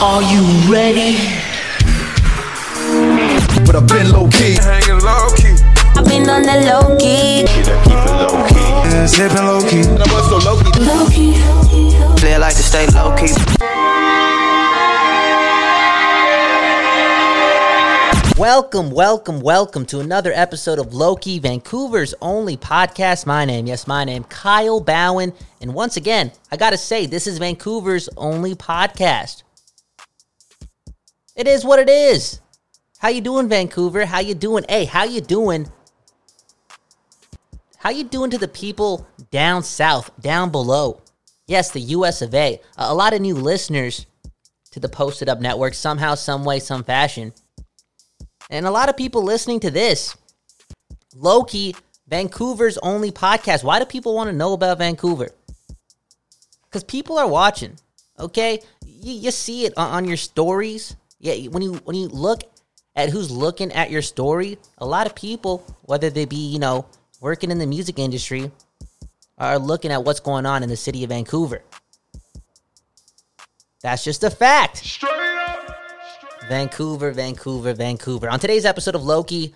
Are you ready? but I've been low key. hanging low key. I've been on the low key. Should I keep it low key? Yeah, sipping low key. And I was so low key. Low key. Play like to stay low key. Welcome, welcome, welcome to another episode of Loki, Vancouver's only podcast. My name, yes, my name, Kyle Bhawan. And once again, I gotta say, this is Vancouver's only podcast. It is what it is. How you doing, Vancouver? How you doing? Hey, how you doing? How you doing to the people down south, down below? Yes, the US of A. A lot of new listeners to the Posted Up Network, somehow, some way, some fashion. And a lot of people listening to this. Loki, Vancouver's only podcast. Why do people want to know about Vancouver? Because people are watching. Okay, you, you see it on, on your stories. Yeah, when you when you look at who's looking at your story, a lot of people, whether they be you know working in the music industry, are looking at what's going on in the city of Vancouver. That's just a fact. Straight up. Vancouver, Vancouver, Vancouver. On today's episode of Loki,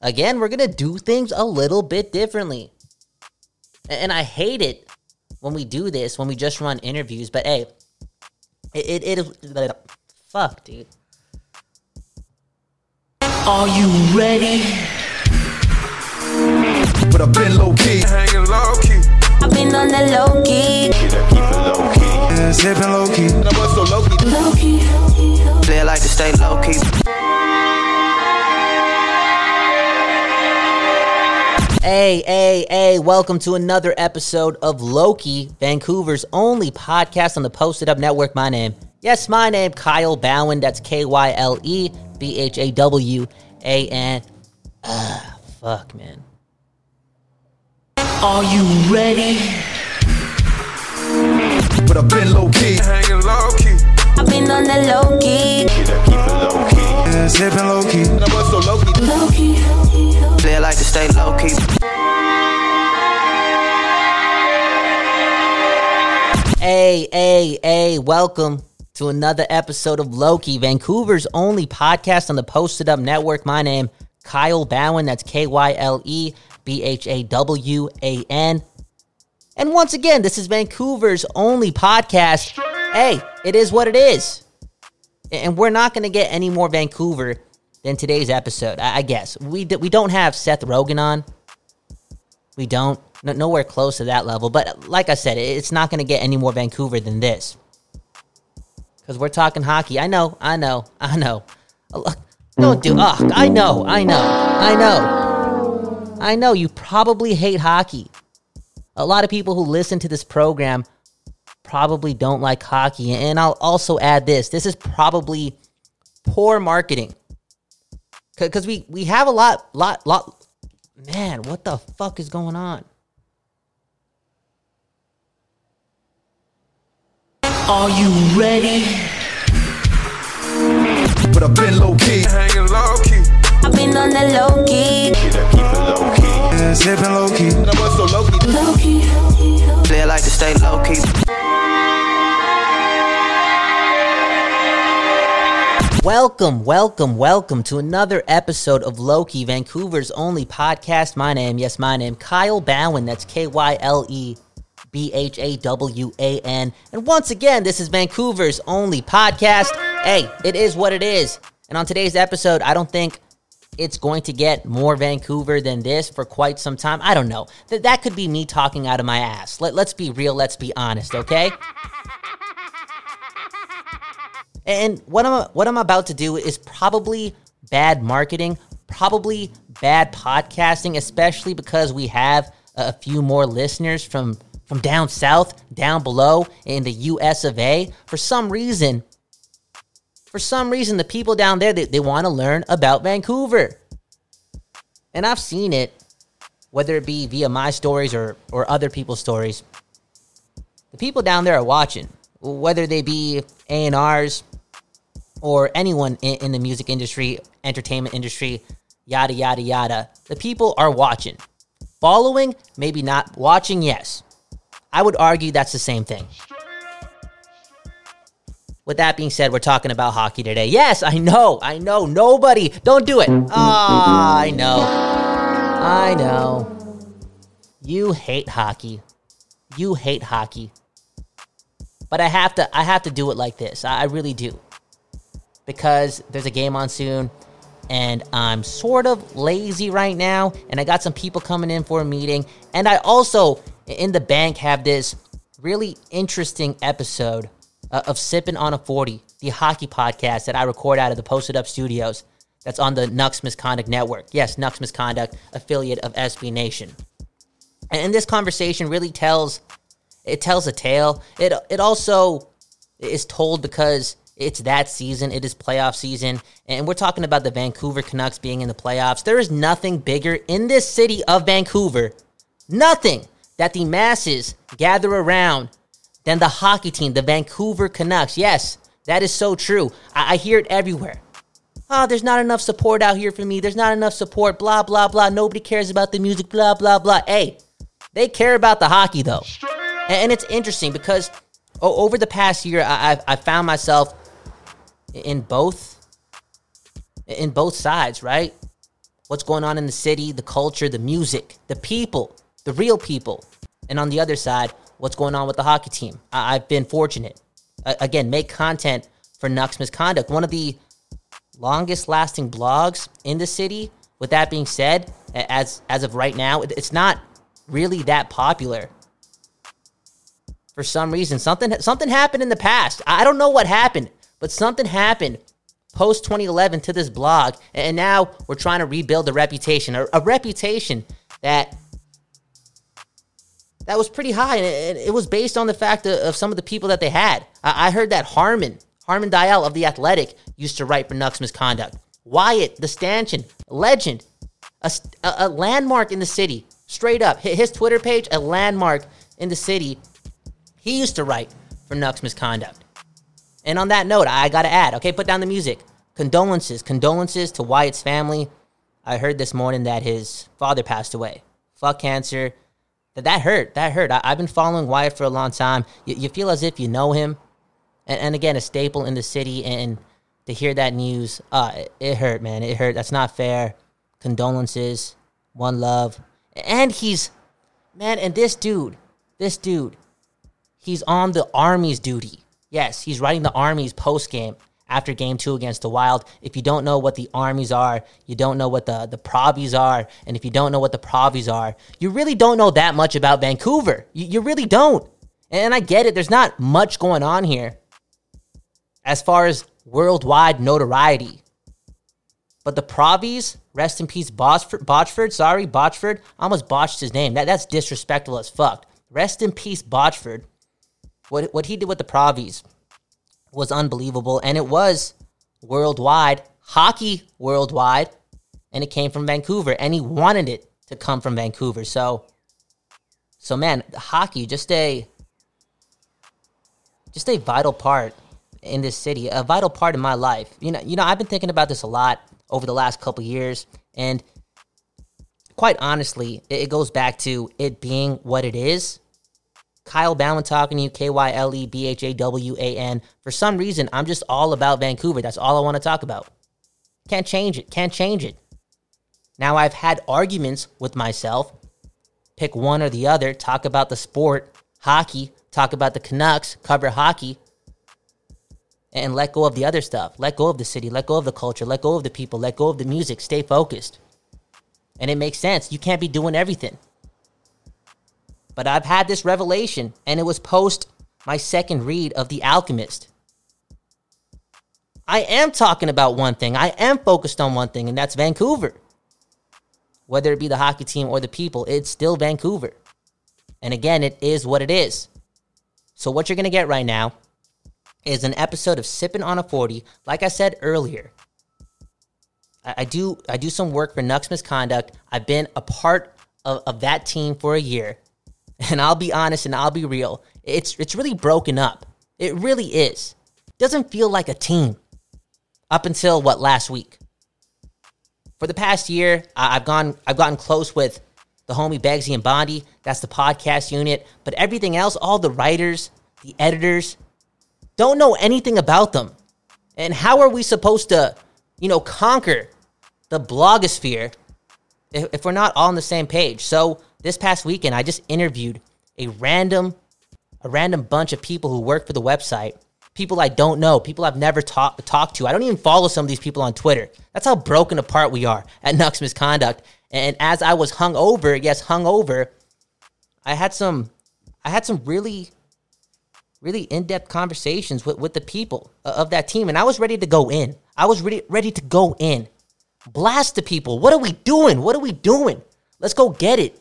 again, we're going to do things a little bit differently. And I hate it when we do this, when we just run interviews, but hey, it, it, it fuck, dude. Are you ready? But I've been low key. Hanging low key. I've been on the low key. Yeah, sipping low key. And I was so low key. Low key. Play like to stay low key. Hey, hey, hey, welcome to another episode of Loki, Vancouver's only podcast on the Posted Up Network. My name, yes, my name, Kyle Bhawan. That's K Y L E B H A W A N. Ah, fuck, man. Are you ready? But I've been low key. Hanging low key. I've been on the low key. Yeah, sipping low key. And I was so low key. Low key. Play like to stay low key. Hey, hey, hey, welcome to another episode of Loki, Vancouver's only podcast on the Posted Up Network. My name, Kyle Bhawan. That's K Y L E B H A W A N. And once again, this is Vancouver's only podcast. Hey, it is what it is. And we're not going to get any more Vancouver than today's episode, I I guess. We, d- we don't have Seth Rogen on. We don't. No, nowhere close to that level. But like I said, it's not going to get any more Vancouver than this. Because we're talking hockey. I know, I know, I know. Don't do. Ugh, I know, I know, I know. I know you probably hate hockey. A lot of people who listen to this program probably don't like hockey. And I'll also add this this is probably poor marketing. Because we, we have a lot, lot, lot. Man, what the fuck is going on? Are you ready? But I've been low key. Hanging low key. I've been on the low key. Yeah, sipping low key. And I was so low key. Low key. Play like to stay low key. Welcome, welcome, welcome to another episode of Loki, Vancouver's only podcast. My name, yes, my name, Kyle Bhawan. That's K Y L E B H A W A N. And once again, this is Vancouver's only podcast. Hey, it is what it is. And on today's episode, I don't think it's going to get more Vancouver than this for quite some time. I don't know. That that could be me talking out of my ass. Let, let's be real, let's be honest, okay? And what I'm what I'm about to do is probably bad marketing, probably bad podcasting, especially because we have a few more listeners from from down south, down below in the US of A. For some reason, for some reason the people down there they, they want to learn about Vancouver. And I've seen it whether it be via my stories or or other people's stories. The people down there are watching, whether they be A&Rs, or anyone in, in the music industry, entertainment industry, yada, yada, yada, the people are watching. Following, maybe not. Watching, yes. I would argue that's the same thing. with that being said, we're talking about hockey today. Yes, I know, I know. Nobody, don't do it. Ah, I know, I know. You hate hockey. You hate hockey. But I have to, I have to do it like this. I really do, because there's a game on soon, and I'm sort of lazy right now, and I got some people coming in for a meeting, and I also in the bank have this really interesting episode uh, of Sipping on a 40, the hockey podcast that I record out of the Posted Up Studios that's on the Nucks Misconduct Network. Yes, Nucks Misconduct, affiliate of SB Nation. And this conversation really tells it tells a tale. It it also is told because it's that season. It is playoff season, and we're talking about the Vancouver Canucks being in the playoffs. There is nothing bigger in this city of Vancouver, nothing that the masses gather around than the hockey team, the Vancouver Canucks. Yes, that is so true. I, I hear it everywhere. Oh, there's not enough support out here for me. There's not enough support. Blah blah blah. Nobody cares about the music. Blah blah blah. Hey, they care about the hockey though, and, and it's interesting because o- over the past year, I, I've I found myself in both in both sides. Right, what's going on in the city, the culture, the music, the people, the real people, and on the other side, what's going on with the hockey team. I- I've been fortunate. Again, make content for Nucks Misconduct, one of the longest lasting blogs in the city. With that being said, as as of right now, it's not really that popular. For some reason, something something happened in the past. I don't know what happened, but something happened post 2011 to this blog, and now we're trying to rebuild a reputation, a, a reputation that that was pretty high, and it, was based on the fact of, some of the people that they had. I, heard that Harman, Harman Dayal of the Athletic, used to write for Nucks Misconduct. Wyatt, the stanchion, legend, a, a, landmark in the city, straight up. Hi- His Twitter page, a landmark in the city. He used to write for Nucks Misconduct. And on that note, I got to add, okay, put down the music. Condolences, condolences to Wyatt's family. I heard this morning that his father passed away. Fuck cancer. That that hurt. That hurt. I, I've been following Wyatt for a long time. You, you feel as if you know him, and, and again, a staple in the city. And to hear that news, uh, it, it hurt, man. It hurt. That's not fair. Condolences. One love. And he's, man. And this dude, this dude, he's on the Armies duty. Yes, he's writing the Armies post game after game two against the Wild. If you don't know what the Armies are, you don't know what the, the Provies are. And if you don't know what the Provies are, you really don't know that much about Vancouver. You, you really don't. And I get it, there's not much going on here as far as worldwide notoriety. But the Provies, rest in peace, Botchford, Botchford sorry, Botchford. I almost botched his name. That, that's disrespectful as fuck. Rest in peace, Botchford. What, what he did with the Provies was unbelievable, and it was worldwide, hockey worldwide, and it came from Vancouver, and he wanted it to come from Vancouver. So, so man, hockey just a just a vital part in this city, a vital part in my life. You know, you know, I've been thinking about this a lot over the last couple years, and quite honestly, it, it goes back to it being what it is. Kyle Bhawan talking to you, K Y L E B H A W A N. For some reason, I'm just all about Vancouver. That's all I want to talk about. Can't change it. Can't change it. Now, I've had arguments with myself. Pick one or the other. Talk about the sport, hockey. Talk about the Canucks. Cover hockey. And let go of the other stuff. Let go of the city. Let go of the culture. Let go of the people. Let go of the music. Stay focused. And it makes sense. You can't be doing everything. But I've had this revelation, and it was post my second read of The Alchemist. I am talking about one thing. I am focused on one thing, and that's Vancouver. Whether it be the hockey team or the people, it's still Vancouver. And again, it is what it is. So, what you're going to get right now is an episode of Sipping on a 40. Like I said earlier, I, do I do some work for Nucks Misconduct. I've been a part of, of that team for a year. And I'll be honest and I'll be real. It's it's really broken up. It really is. Doesn't feel like a team up until what last week. For the past year, I've gone I've gotten close with the homie Begsy and Bondi. That's the podcast unit. But everything else, all the writers, the editors, don't know anything about them. And how are we supposed to, you know, conquer the blogosphere if, if we're not all on the same page? So this past weekend, I just interviewed a random, a random bunch of people who work for the website. People I don't know, people I've never talked talked to. I don't even follow some of these people on Twitter. That's how broken apart we are at Nucks Misconduct. And as I was hung over, yes, hung over, I had some, I had some really really in-depth conversations with, with the people of that team and i was ready to go in i was ready, ready to go in blast the people what are we doing what are we doing let's go get it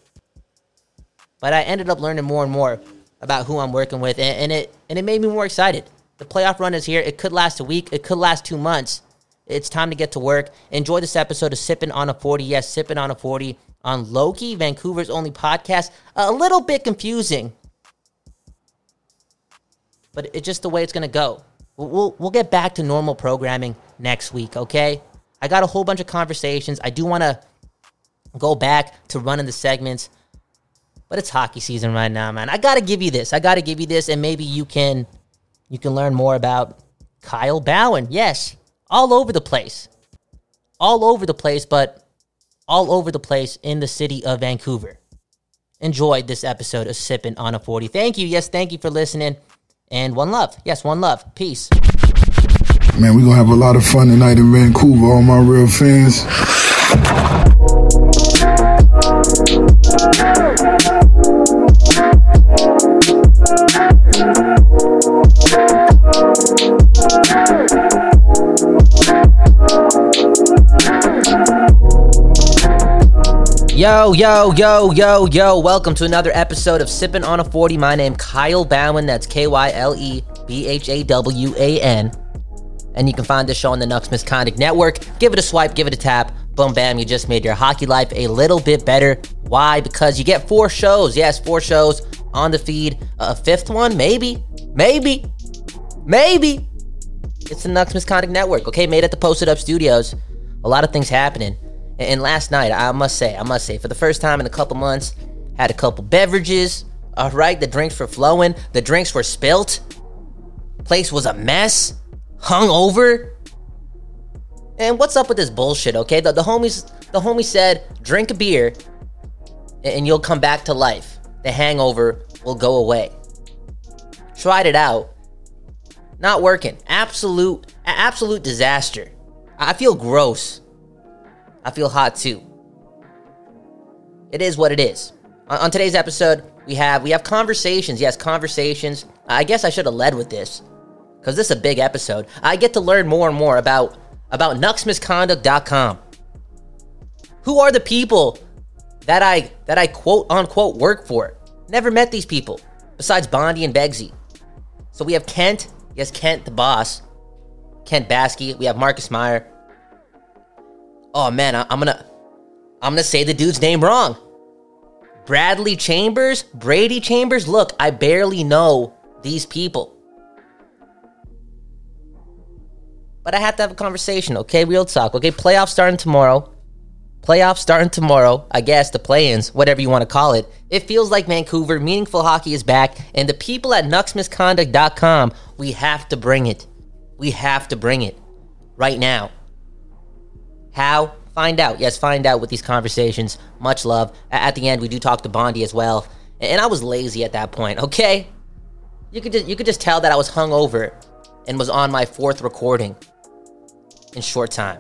but i ended up learning more and more about who i'm working with and, and it and it made me more excited. The playoff run is here. It could last a week. It could last two months. It's time to get to work. Enjoy this episode of sipping on a 40 yes sipping on a 40 on loki vancouver's only podcast. A little bit confusing but it's just the way it's going to go. We'll, we'll, we'll get back to normal programming next week, okay? I got a whole bunch of conversations. I do want to go back to running the segments, but it's hockey season right now, man. I got to give you this. I got to give you this, and maybe you can you can learn more about Kyle Bhawan. Yes, all over the place, all over the place, but all over the place in the city of Vancouver. Enjoyed this episode of Sipping on a 40. Thank you. Yes, thank you for listening. And one love. Yes, one love. Peace. Man, we're gonna have a lot of fun tonight in Vancouver, all my real fans. Yo, yo, yo, yo, yo. Welcome to another episode of Sipping on a 40. My name Kyle Bhawan. That's K Y L E B H A W A N. And you can find this show on the Nucks Misconduct Network. Give it a swipe, give it a tap. Boom, bam, you just made your hockey life a little bit better. Why? Because you get four shows. Yes, four shows on the feed. A fifth one? Maybe. Maybe. Maybe. It's the Nucks Misconduct Network, okay? Made at the Posted Up Studios. A lot of things happening. And last night, I must say, I must say, for the first time in a couple months, had a couple beverages. All right, the drinks were flowing, the drinks were spilt. Place was a mess, hung over. And what's up with this bullshit? Okay, the, the homies, the homie said, drink a beer, and you'll come back to life. The hangover will go away. Tried it out, not working. Absolute, absolute disaster. I feel gross. I feel hot too. It is what it is. On, today's episode, we have we have conversations. Yes, conversations. I guess I should have led with this because this is a big episode. I get to learn more and more about about nucksmisconduct.com. Who are the people that I that I quote unquote work for? Never met these people besides Bondi and Begsy. So we have Kent. Yes, Kent, the boss. Kent Baskey. We have Marcus Meyer. Oh man, I, I'm gonna I'm gonna say the dude's name wrong. Bradley Chambers, Brady Chambers. Look, I barely know these people. But I have to have a conversation, okay? Real talk, okay? Playoffs starting tomorrow. Playoffs starting tomorrow. I guess the play-ins, whatever you want to call it. It feels like Vancouver, meaningful hockey is back, and the people at nucksmisconduct.com, we have to bring it. We have to bring it right now. How? Find out. Yes, find out with these conversations. Much love. At the end, we do talk to Bondi as well. And I was lazy at that point, okay? You could just you could just tell that I was hungover and was on my fourth recording in short time.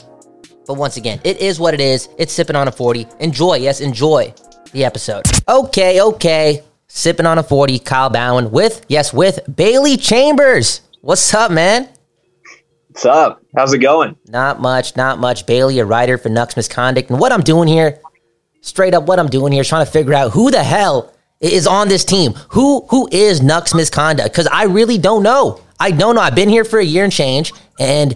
But once again, it is what it is. It's sipping on a 40. Enjoy, yes, enjoy the episode. Okay, okay. Sipping on a 40, Kyle Bhawan with, yes, with Bailey Chambers. What's up, man? What's up? How's it going? Not much, not much. Bailey, a writer for Nucks Misconduct. And what I'm doing here, straight up what I'm doing here is trying to figure out who the hell is on this team. Who who is Nucks Misconduct? Because I really don't know. I don't know. I've been here for a year and change, and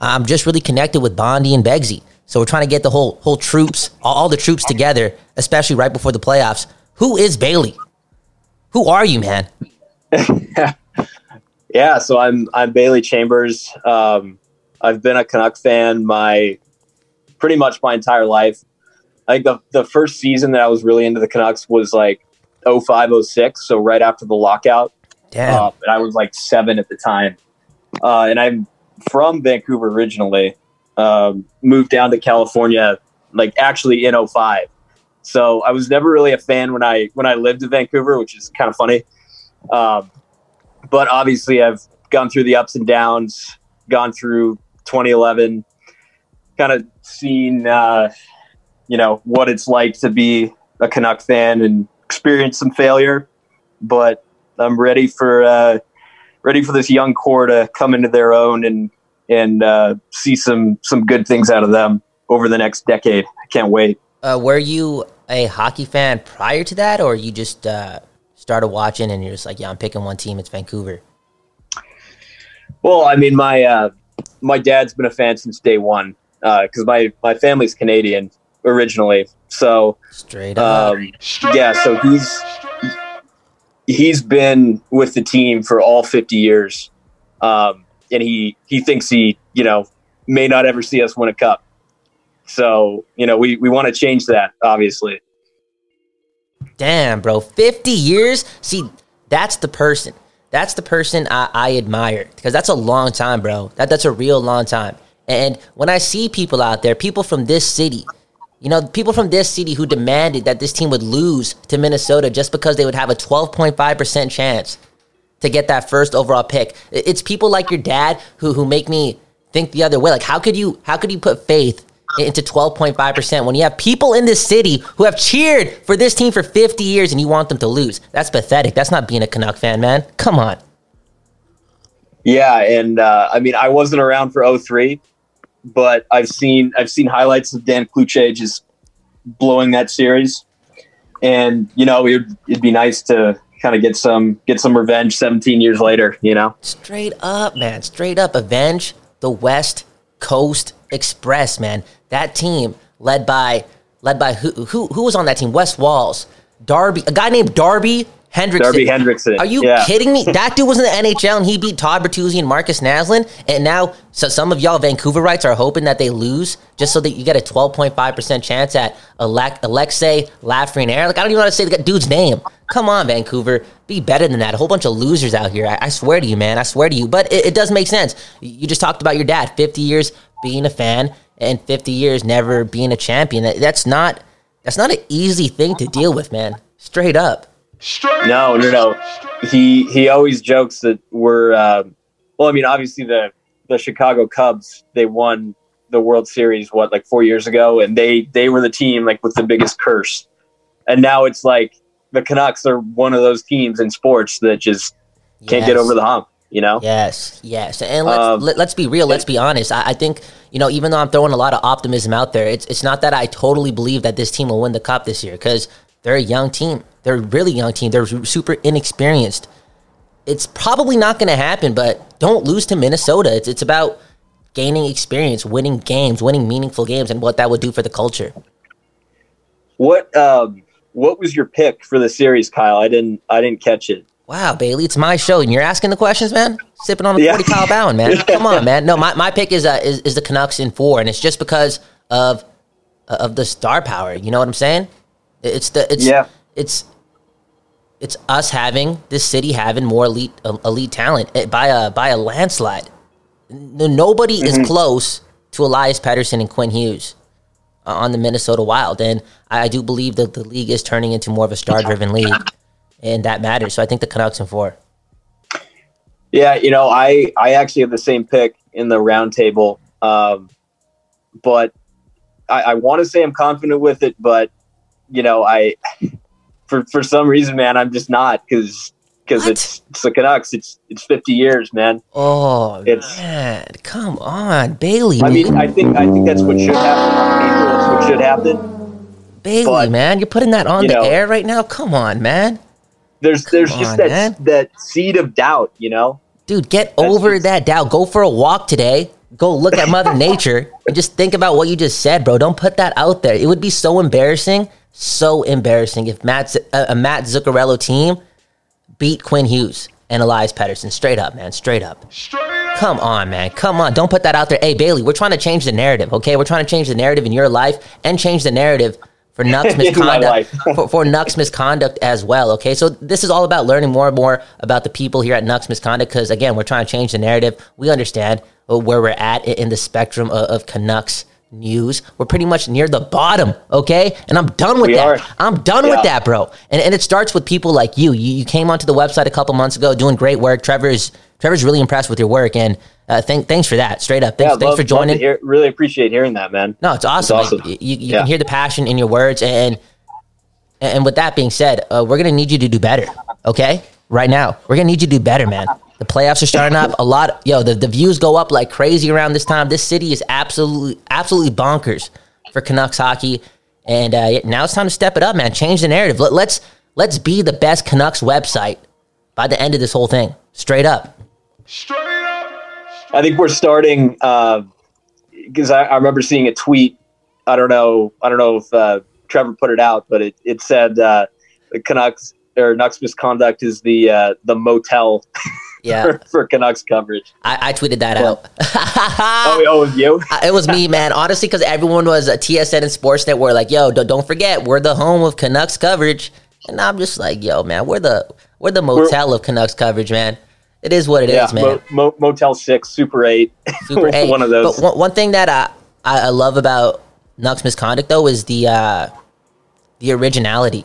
I'm just really connected with Bondi and Begsy. So we're trying to get the whole whole troops, all, all the troops together, especially right before the playoffs. Who is Bailey? Who are you, man? yeah, so I'm I'm Bailey Chambers. Um, I've been a Canuck fan my pretty much my entire life. I think the the first season that I was really into the Canucks was like 05, 06, so right after the lockout. Damn. Uh, and I was like seven at the time. uh, and I'm from Vancouver originally. Um, moved down to California, like actually in 05. So I was never really a fan when I when I lived in Vancouver, which is kind of funny. Um, but obviously, I've gone through the ups and downs, gone through 2011, kind of seen, uh, you know, what it's like to be a Canuck fan and experience some failure. But I'm ready for uh, ready for this young core to come into their own and and uh, see some some good things out of them over the next decade. I can't wait. Uh, were you a hockey fan prior to that, or you just uh, started watching and you're just like, yeah, I'm picking one team. It's Vancouver. Well, I mean, my uh, my dad's been a fan since day one because my my family's Canadian originally. So Straight up. um, yeah, so he's he's been with the team for all 50 years, um, and he he thinks he you know may not ever see us win a cup. So you know we we want to change that, obviously. Damn, bro. 50 years? See, that's the person. That's the person I, I admire because that's a long time, bro. That, that's a real long time. And when I see people out there, people from this city, you know, people from this city who demanded that this team would lose to Minnesota just because they would have a 12.5% chance to get that first overall pick. It's people like your dad who who make me think the other way. Like how could you how could you put faith into 12.5% when you have people in this city who have cheered for this team for 50 years and you want them to lose? That's pathetic. That's not being a Canuck fan, man. Come on. Yeah, and uh, I mean, I wasn't around for 03, but I've seen I've seen highlights of Dan Cloutier just blowing that series, and you know, it'd, it'd be nice to kind of get some get some revenge 17 years later. You know, Straight up, man. Straight up. Avenge the West Coast Express, man. That team led by led by who who who was on that team? Wes Walz. Darby, a guy named Darby Hendrickson. Darby Hendrickson. Are you Yeah. kidding me? That dude was in the NHL and he beat Todd Bertuzzi and Markus Naslund. And now, so some of y'all Vancouverites are hoping that they lose just so that you get a 12.5% chance at Alec- Alexei Lafreniere. Like, I don't even want to say the dude's name. Come on, Vancouver. Be better than that. A whole bunch of losers out here. I, I swear to you, man. I swear to you. But it, it does make sense. You just talked about your dad 50 years being a fan and 50 years never being a champion. That- That's not. That's not an easy thing to deal with, man. Straight up. No, no, no. He he always jokes that we're uh, well. I mean, obviously the the Chicago Cubs they won the World Series what like four years ago, and they they were the team like with the biggest curse, and now it's like the Canucks are one of those teams in sports that just can't get over the hump. You know, Yes, yes, and let's Um, let, let's be real. Let's be honest. I, I think you know, even though I'm throwing a lot of optimism out there, it's it's not that I totally believe that this team will win the cup this year because they're a young team. They're a really young team. They're super inexperienced. It's probably not going to happen, but don't lose to Minnesota. It's it's about gaining experience, winning games, winning meaningful games, and what that would do for the culture. what um, what was your pick for the series, Kyle? I didn't I didn't catch it. Wow, Bailey, it's my show, and you're asking the questions, man. Sipping on the Yeah. forty Kyle Bhawan, man. Come on, man. No, my, my pick is, uh, is is the Canucks in four, and it's just because of uh, of the star power. You know what I'm saying? It's the it's Yeah. it's it's us having this city having more elite uh, elite talent eh, by a by a landslide. Nobody is close to Elias Pettersson and Quinn Hughes uh, on the Minnesota Wild, and I do believe that the league is turning into more of a star driven league, and that matters. So I think the Canucks in four. Yeah, you know, I I actually have the same pick in the round table, um, but I, I want to say I'm confident with it, but you know, I for for some reason, man, I'm just not because because it's it's the Canucks. It's it's 50 years, man. Oh It's- man, come on, Bailey. I mean. I think I think that's what should happen. That's what should happen. Bailey, but, man, you're putting that on you the know- air right now. Come on, man, There's there's just on, that man. that seed of doubt, you know. dude, get That's over just- that doubt. Go for a walk today. Go look at Mother Nature and just think about what you just said, bro. Don't put that out there. It would be so embarrassing, so embarrassing if Matt a Matt Zuccarello team beat Quinn Hughes and Elias Pettersson. Straight up, man. Straight up. Come on, man. Come on. Don't put that out there. Hey, Bailey, we're trying to change the narrative, okay? We're trying to change the narrative in your life and change the narrative for my misconduct for, for Nuck's misconduct as well. Okay, so this is all about learning more and more about the people here at Nuck's misconduct because again, we're trying to change the narrative. We understand uh, where we're at in the spectrum of, of Canucks news. We're pretty much near the bottom. Okay, and I'm done with We that. are. I'm done with that, bro. And and it starts with people like you. You, you came onto the website a couple months ago, doing great work. Trevor's Trevor's really impressed with your work, and uh, thank, thanks for that. Straight up, thanks, Yeah, thanks love- for joining. hear- really appreciate hearing that, man. No, it's awesome. awesome. Like, you you Yeah. can hear the passion in your words, and and with that being said, uh, we're gonna need you to do better. Okay, right now, we're gonna need you to do better, man. The playoffs are starting up. A lot, yo, the, the views go up like crazy around this time. This city is absolutely absolutely bonkers for Canucks hockey, and uh, now it's time to step it up, man. Change the narrative. Let, let's let's be the best Canucks website by the end of this whole thing. Straight up. Straight up. I think we're starting because I, I remember seeing a tweet. I don't know. I don't know if uh, Trevor put it out, but it, it said uh, the Canucks or Nucks misconduct is the uh, the motel Yeah, for, for Canucks coverage. I, I tweeted that out. Oh, oh, it was you? it was me, man. Honestly, because everyone was a TSN and Sportsnet were like, "Yo, don't, forget, we're the home of Canucks coverage," and I'm just like, "Yo, man, we're the we're the motel of Canucks coverage, man. It is what it is, yeah, man. Mo- Mo- Motel Six, Super Eight. Super eight. one of those. But one, one thing that I, I love about Nucks misconduct though is the uh, the originality.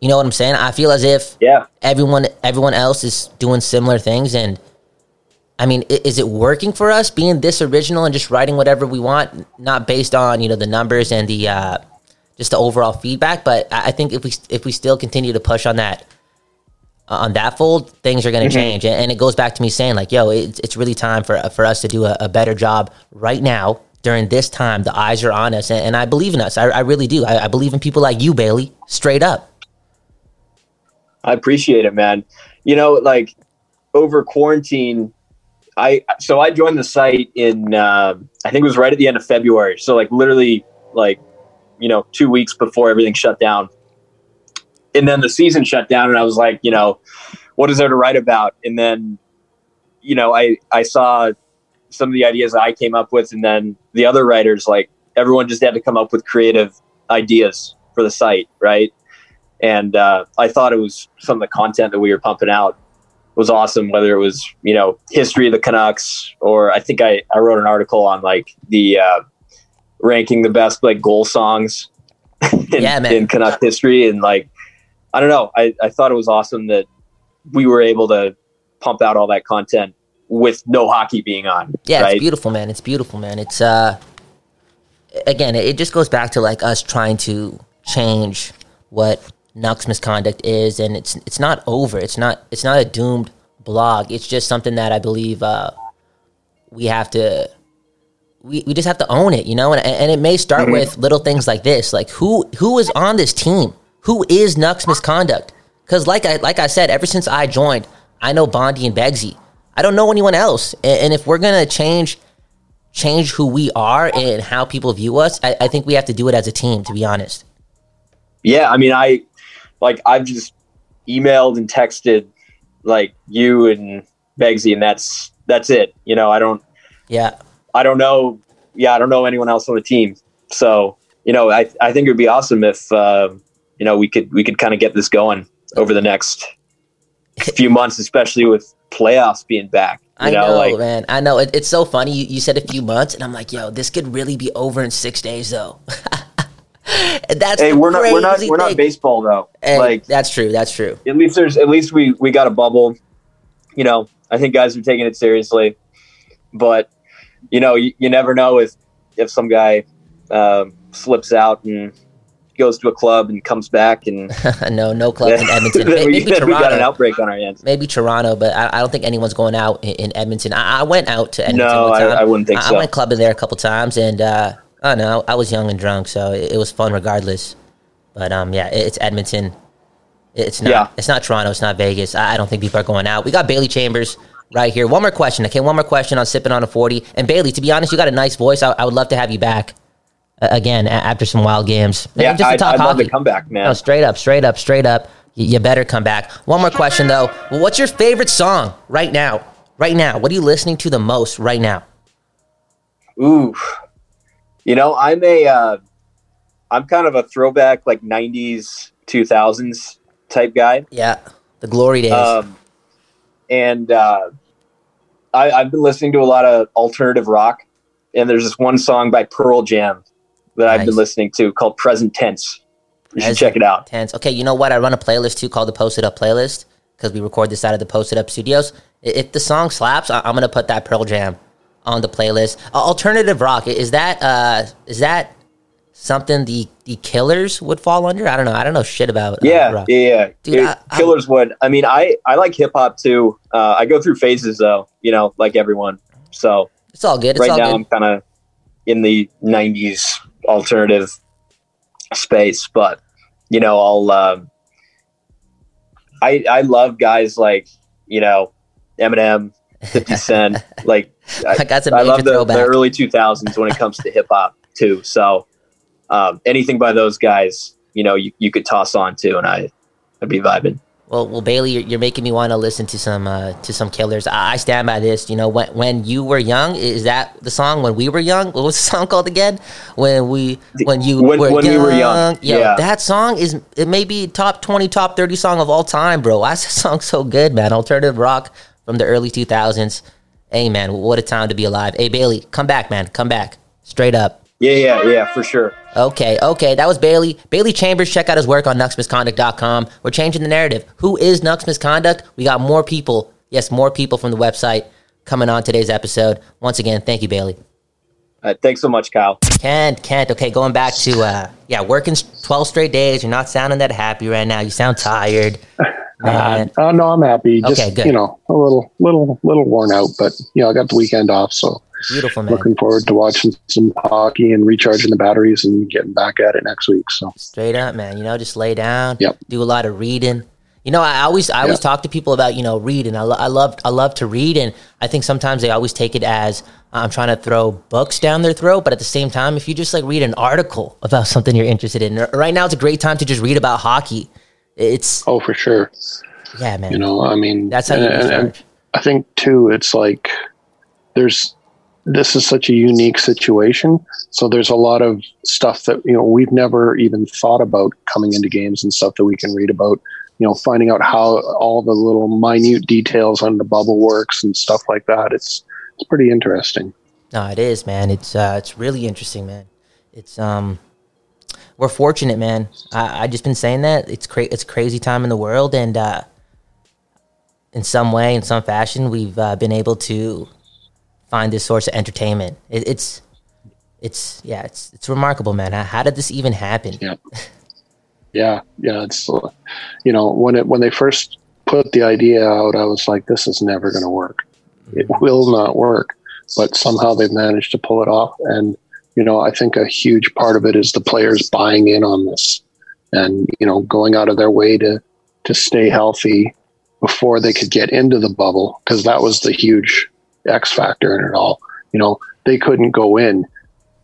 You know what I'm saying? I feel as if yeah, everyone everyone else is doing similar things and i mean is it working for us being this original and just writing whatever we want? Not based on you know the numbers and the uh just the overall feedback but i think if we if we still continue to push on that uh, on that fold things are going to change. And, and it goes back to me saying like yo it's, it's really time for for us to do a, a better job right now during this time. The eyes are on us and, and i believe in us. I, I really do. I, I believe in people like you bailey straight up I appreciate it, man. You know, like over quarantine, I so I joined the site in uh, I think it was right at the end of February. So like literally like you know two weeks before everything shut down, and then the season shut down, and I was like, you know, what is there to write about? And then you know I I saw some of the ideas that I came up with, and then the other writers like everyone just had to come up with creative ideas for the site, right? And uh, I thought it was some of the content that we were pumping out was awesome. Whether it was you know history of the Canucks, or I think I, I wrote an article on like the uh, ranking the best like goal songs in, Yeah, man. in Canuck history, and like I don't know, I, I thought it was awesome that we were able to pump out all that content with no hockey being on. Yeah, right? it's beautiful, man. It's beautiful, man. It's uh again, it just goes back to like us trying to change what Nuck's misconduct is and it's it's not over. It's not it's not a doomed blog. It's just something that I believe uh we have to we, we just have to own it, you know, and, and it may start with little things like this, like who who is on this team, who is Nuck's misconduct, because like I like I said, ever since I joined, I know Bondi and Begsy. I don't know anyone else, and, and if we're gonna change change who we are and how people view us, I, I think we have to do it as a team. To be honest, yeah i mean i like i've just emailed and texted like you and begsy and that's that's it you know i don't yeah, i don't know yeah i don't know anyone else on the team so you know i i think it would be awesome if uh, you know we could we could kind of get this going over the next few months especially with playoffs being back you I know, know, like man. I know. It, it's so funny. You, you said a few months, and I'm like, yo, this could really be over in six days, though. That's hey we're not we're not we're not baseball though And like that's true. That's true. at least there's at least we we got a bubble you know i think guys are taking it seriously but you know you, you never know if if some guy um, slips out and goes to a club and comes back and no, no clubs in Edmonton. then May- we, Maybe then we got an Toronto. outbreak on our hands Maybe Toronto, but I, I don't think anyone's going out in, in Edmonton. I, I went out to Edmonton. no I. I wouldn't think I, so I went clubbing there a couple times, and uh, I don't know. I was young and drunk, so it, it was fun regardless. But um, yeah, it, it's Edmonton. It's not. Yeah. It's not Toronto. It's not Vegas. I, I don't think people are going out. We got Bailey Chambers right here. One more question. Okay, one more question on sipping on a forty. And Bailey, to be honest, you got a nice voice. I, I would love to have you back uh, again a- after some wild games. Maybe yeah just to I'd, talk I'd love hockey. to come back man No, straight up, straight up, straight up. You, you better come back. One more question though. Well, what's your favorite song right now? Right now, what are you listening to the most right now? Ooh, you know, I'm a, uh, I'm kind of a throwback like '90s, 2000s type guy. Yeah, the glory days. Um, and uh, I, I've been listening to a lot of alternative rock, and there's this one song by Pearl Jam that I've been listening to called "Present Tense." You should Present check it out. Tense. Okay, you know what? I run a playlist too called the Posted Up playlist because we record this out of the Posted Up studios. If the song slaps, I- I'm gonna put that Pearl Jam on the playlist. Uh, alternative rock is that uh is that something the the Killers would fall under? I don't know. I don't know shit about uh, Yeah, rock. yeah, yeah. Dude, It- I- I- Killers would. I mean, I I like hip hop too. Uh, I go through phases though, you know, like everyone. So It's all good. It's right all now, good. I'm kind of in the '90s alternative space, but you know, I'll. Um, I I love guys like you know Eminem, Fifty Cent. like I, Like, that's a I love the, the early 2000s when it comes to hip hop too. So um, anything by those guys, you know, you, you could toss on too, and I I'd be vibing. Well, well, Bailey, you're, you're making me want to listen to some uh, to some Killers. I, I stand by this. You know, when when you were young, is that the song? When we were young, what was the song called again? When we when you When- were when we were young, Yo, yeah. that song is it may be top twenty, top thirty song of all time, bro. That's song so good, man. Alternative rock from the early two thousands. Hey, man, what a time to be alive. Hey, Bailey, come back, man, come back, straight up. Yeah, yeah, yeah, for sure. Okay, okay. That was Bailey. Bailey Chambers. Check out his work on nucksmisconduct.com. We're changing the narrative. Who is Nucks Misconduct? We got more people. Yes, more people from the website coming on today's episode. Once again, thank you, Bailey. Uh, thanks so much, Kyle. Kent, Kent. Okay, going back to, uh, yeah, working 12 straight days. You're not sounding that happy right now. You sound tired. Uh, no, I'm happy. Just Okay, good. you know, a little, little, little worn out, but you know, I got the weekend off, so Beautiful, man. looking forward to watching some hockey and recharging the batteries and getting back at it next week. So Straight up, man. You know, just lay down. Yep. Do a lot of reading. You know, I always I always talk to people about you know reading. I, lo- I love I love to read, and I think sometimes they always take it as I'm trying to throw books down their throat. But at the same time, if you just like read an article about something you're interested in, right now it's a great time to just read about hockey. It's oh, for sure. yeah, man. You know, I mean, That's how you and- and- I think too, it's like there's this is such a unique situation. So there's a lot of stuff that you know we've never even thought about coming into games and stuff that we can read about. You know, finding out how all the little minute details on the bubble works and stuff like that. It's it's pretty interesting. No, it is, man. It's uh, it's really interesting, man. It's um, we're fortunate, man. I I just been saying that it's cra- it's crazy time in the world, and uh, in some way, in some fashion, we've uh, been able to find this source of entertainment. It, it's it's yeah, it's it's remarkable, man. How, how did this even happen? Yeah. Yeah, yeah. It's uh, you know when it when they first put the idea out, I was like, this is never going to work. It will not work. But somehow they've managed to pull it off, and you know I think a huge part of it is the players buying in on this, and you know going out of their way to to stay healthy before they could get into the bubble because that was the huge X factor in it all. You know they couldn't go in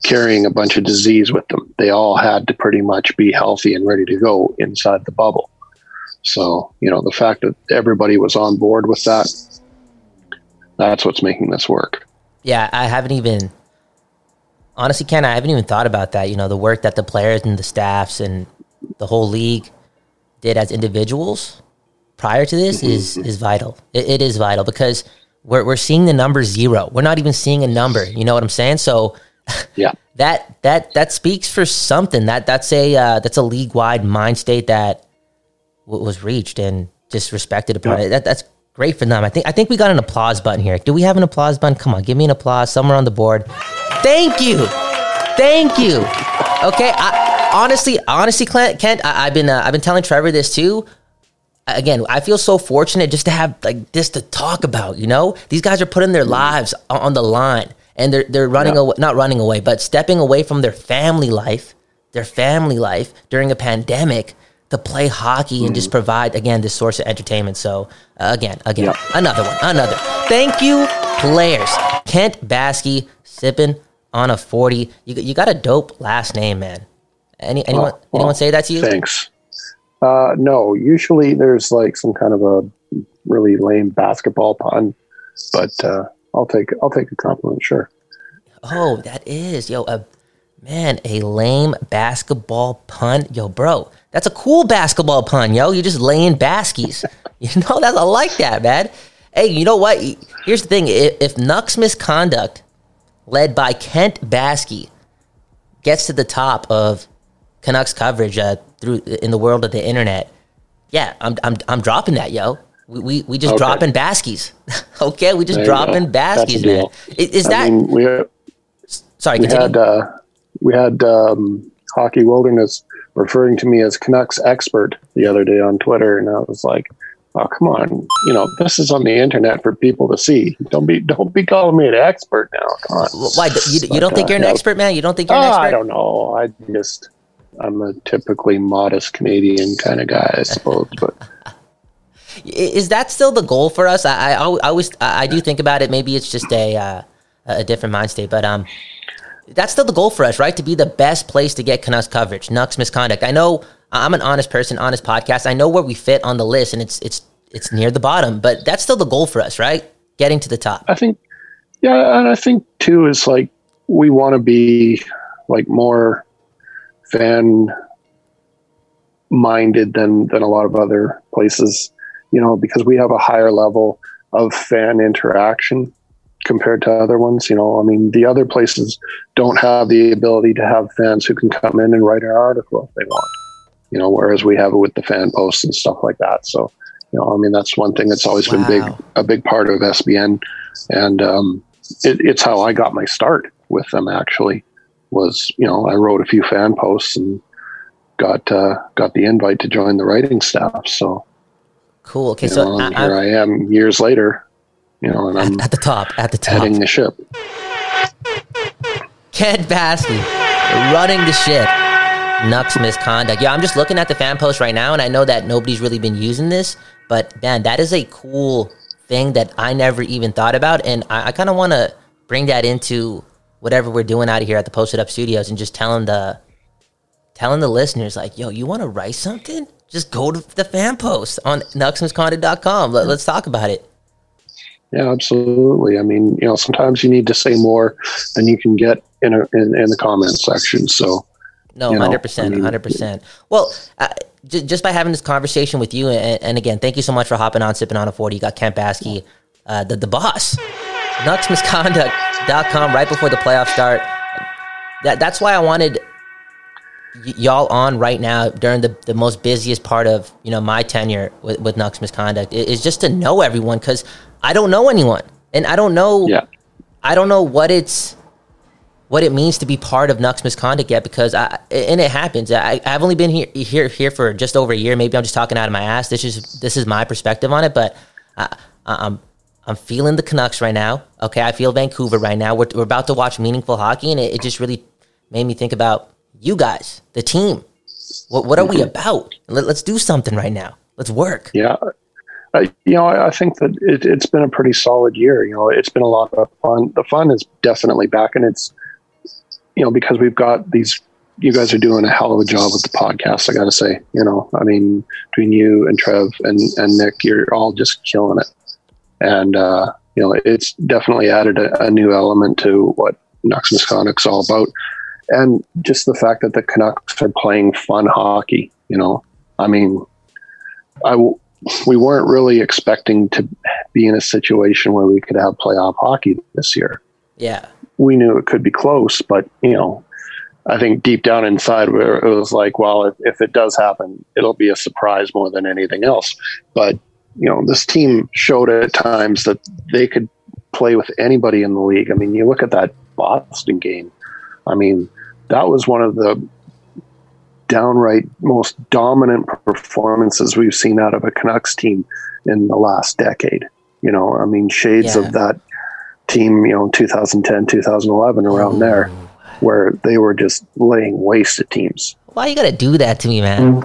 carrying a bunch of disease with them. They all had to pretty much be healthy and ready to go inside the bubble. So, you know, the fact that everybody was on board with that, that's what's making this work. Yeah, I haven't even honestly, Ken, I haven't even thought about that. You know, the work that the players and the staffs and the whole league did as individuals prior to this is is vital. It, it is vital because we're we're seeing the number zero. We're not even seeing a number. You know what I'm saying? So Yeah. that that that speaks for something. That that's a uh, that's a league wide mind state that w- was reached and just respected upon it. That that's great for them. I think I think we got an applause button here. Do we have an applause button? Come on, give me an applause somewhere on the board. Thank you, thank you. Okay, I, honestly, honestly, Clint, Kent, I, I've been uh, I've been telling Trevor this too. Again, I feel so fortunate just to have like this to talk about. You know, these guys are putting their lives on the line, and they're they're running away, not running away, but stepping away from their family life, their family life during a pandemic to play hockey and just provide again this source of entertainment. So uh, again, again, Yep. another one, another. Thank you, players. Kent Baskey sipping on a forty. You you got a dope last name, man. Any anyone Oh, well, anyone say that to you? Thanks. Uh, no, usually there's like some kind of a really lame basketball pun, but uh, I'll take I'll take a compliment. Sure. Oh, that is yo. Uh, Man, a lame basketball pun. Yo, bro, that's a cool basketball pun, yo. You're just laying baskies. You know, that's I like that, man. Hey, you know what? Here's the thing. If, if Nuck's misconduct, led by Kent Baskey, gets to the top of Canucks coverage uh, through in the world of the internet, yeah, I'm I'm, I'm dropping that, yo. We, we, we just Okay. dropping baskies. okay, we just go. dropping baskies, man. Is, is that mean, we sorry? we Continue. had uh, we had um, Hockey Wilderness referring to me as Canucks expert the other day on Twitter, and I was like, "Oh, come on! You know, this is on the internet for people to see. Don't be don't be calling me an expert now. Come on." Why you, you don't think uh, you're an expert, man? You don't think you're an Oh, expert? I don't know. I just I'm a typically modest Canadian kind of guy, I suppose. But Is that still the goal for us? I, I, I always I I do think about it. Maybe it's just a uh, a different mind state, but um, that's still the goal for us, right? To be the best place to get Canucks coverage, Nucks misconduct. I know I'm an honest person, honest podcast. I know where we fit on the list, and it's it's it's near the bottom, but that's still the goal for us, right? Getting to the top. I think, yeah, and I think too is like we want to be like more fan minded than than a lot of other places, you know, because we have a higher level of fan interaction compared to other ones. You know, I mean, the other places don't have the ability to have fans who can come in and write an article if they want. You know, whereas we have it with the fan posts and stuff like that. So, you know, I mean, that's one thing that's always been big, a big part of SBN, and um, it, it's how I got my start with them. Actually, was you know I wrote a few fan posts and got uh, got the invite to join the writing staff. So, Cool. Okay, you so know, I, here I am years later, you know, and I'm at the top. At the top. heading the ship. Kent Baskey running the ship. Nucks misconduct. Yeah, I'm just looking at the fan post right now, and I know that nobody's really been using this, but man, that is a cool thing that I never even thought about, and I, I kind of want to bring that into whatever we're doing out of here at the Posted Up Studios, and just telling the telling the listeners like, yo, you want to write something? Just go to the fan post on nucksmisconduct.com. Let, let's talk about it. Yeah, absolutely. I mean, you know, sometimes you need to say more than you can get in a, in, in the comment section. So, No, hundred percent, hundred percent. Well, uh, j- just by having this conversation with you, and, and again, thank you so much for hopping on, sipping on a forty. You got Kent Baskey, uh, the the boss, nucksmisconduct.com right before the playoffs start. That that's why I wanted y- y'all on right now during the, the most busiest part of you know my tenure with, with Nucks Misconduct is just to know everyone because I don't know anyone and I don't know yeah. I don't know what it's what it means to be part of Nucks misconduct yet because I and it happens. I, I've only been here here here for just over a year. Maybe I'm just talking out of my ass. This is this is my perspective on it, but I, I'm I'm feeling the Canucks right now. Okay, I feel Vancouver right now. We're, we're about to watch meaningful hockey, and it, it just really made me think about you guys, the team. What what are we mm-hmm. about? Let, let's do something right now. Let's work. Yeah. Uh, you know, I, I think that it, it's been a pretty solid year. You know, it's been a lot of fun. The fun is definitely back, and it's you know because we've got these. You guys are doing a hell of a job with the podcast. I got to say, you know, I mean, between you and Trev and and Nick, you're all just killing it, and uh, you know, it's definitely added a, a new element to what Nucks Misconduct's all about, and just the fact that the Canucks are playing fun hockey. You know, I mean, I w- we weren't really expecting to be in a situation where we could have playoff hockey this year. Yeah, We knew it could be close, but you know, I think deep down inside, where it was like, well, if, if it does happen, it'll be a surprise more than anything else. But you know, this team showed at times that they could play with anybody in the league. I mean, you look at that Boston game. I mean, that was one of the downright most dominant performances we've seen out of a Canucks team in the last decade. You know, I mean, shades Yeah. of that team, you know, 2010, 2011, around there, oh. where they were just laying waste to teams. Why you gotta do that to me, man?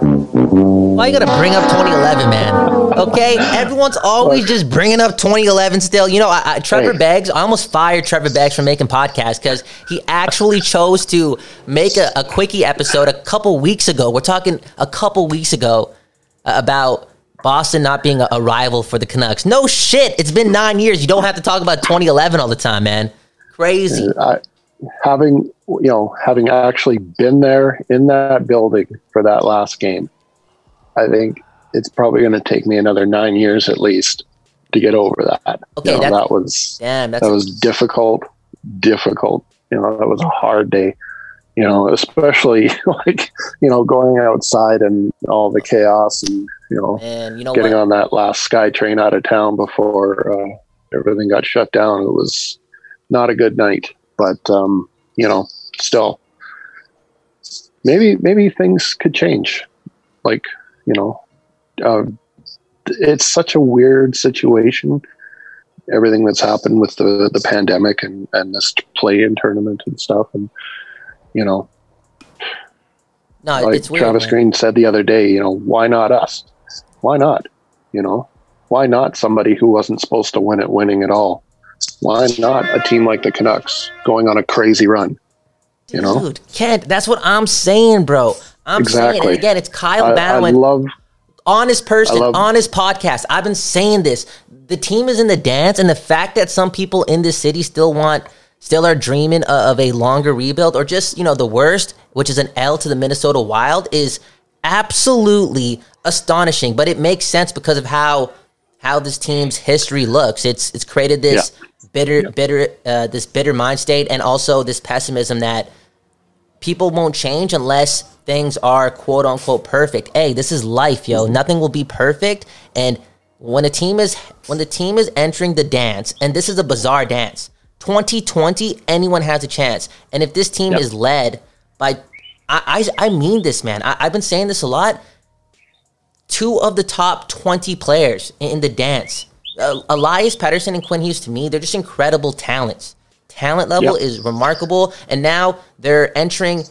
Why you gotta bring up 2011, man? Okay, everyone's always just bringing up 2011. Still, you know, I, I, Trevor Hey. Beggs. I almost fired Trevor Beggs from making podcasts because he actually chose to make a, a quickie episode a couple weeks ago. We're talking a couple weeks ago uh, about Boston not being a, a rival for the Canucks. No shit, it's been nine years. You don't have to talk about 2011 all the time, man. Crazy. I, having you know, having actually been there in that building for that last game, I think it's probably going to take me another nine years at least to get over that. Okay, You know, that was Damn, that was difficult, difficult. You know, that was a hard day. You know, especially like you know going outside and all the chaos and you know and you know getting what? on that last sky train out of town before uh, everything got shut down. It was not a good night, but um, you know, still, maybe maybe things could change. Like you know, uh, it's such a weird situation. Everything that's happened with the the pandemic and and this play-in tournament and stuff, and you know, No, like it's weird. Travis man. Green said the other day, you know, why not us? Why not? You know, why not somebody who wasn't supposed to win it winning at all? Why not a team like the Canucks going on a crazy run? You know, Kent, that's what I'm saying, bro. I'm saying Exactly. it again. It's Kyle I, I love honest person, honest podcast. I've been saying this. The team is in the dance, and the fact that some people in this city still want, still are dreaming of a longer rebuild, or just you know the worst, which is an L to the Minnesota Wild, is absolutely astonishing. But it makes sense because of how how this team's history looks. It's it's created this bitter, bitter, uh, this bitter mind state, and also this pessimism that people won't change unless things are quote unquote perfect. Hey, this is life, yo. Nothing will be perfect. And when a team is when the team is entering the dance, and this is a bizarre dance, 2020, anyone has a chance. And if this team Yep. is led by I, I I mean this, man. I, I've been saying this a lot. Two of the top 20 players in, in the dance. Uh, Elias Pettersson and Quinn Hughes, to me, they're just incredible talents. Talent level Yep. is remarkable, and now they're entering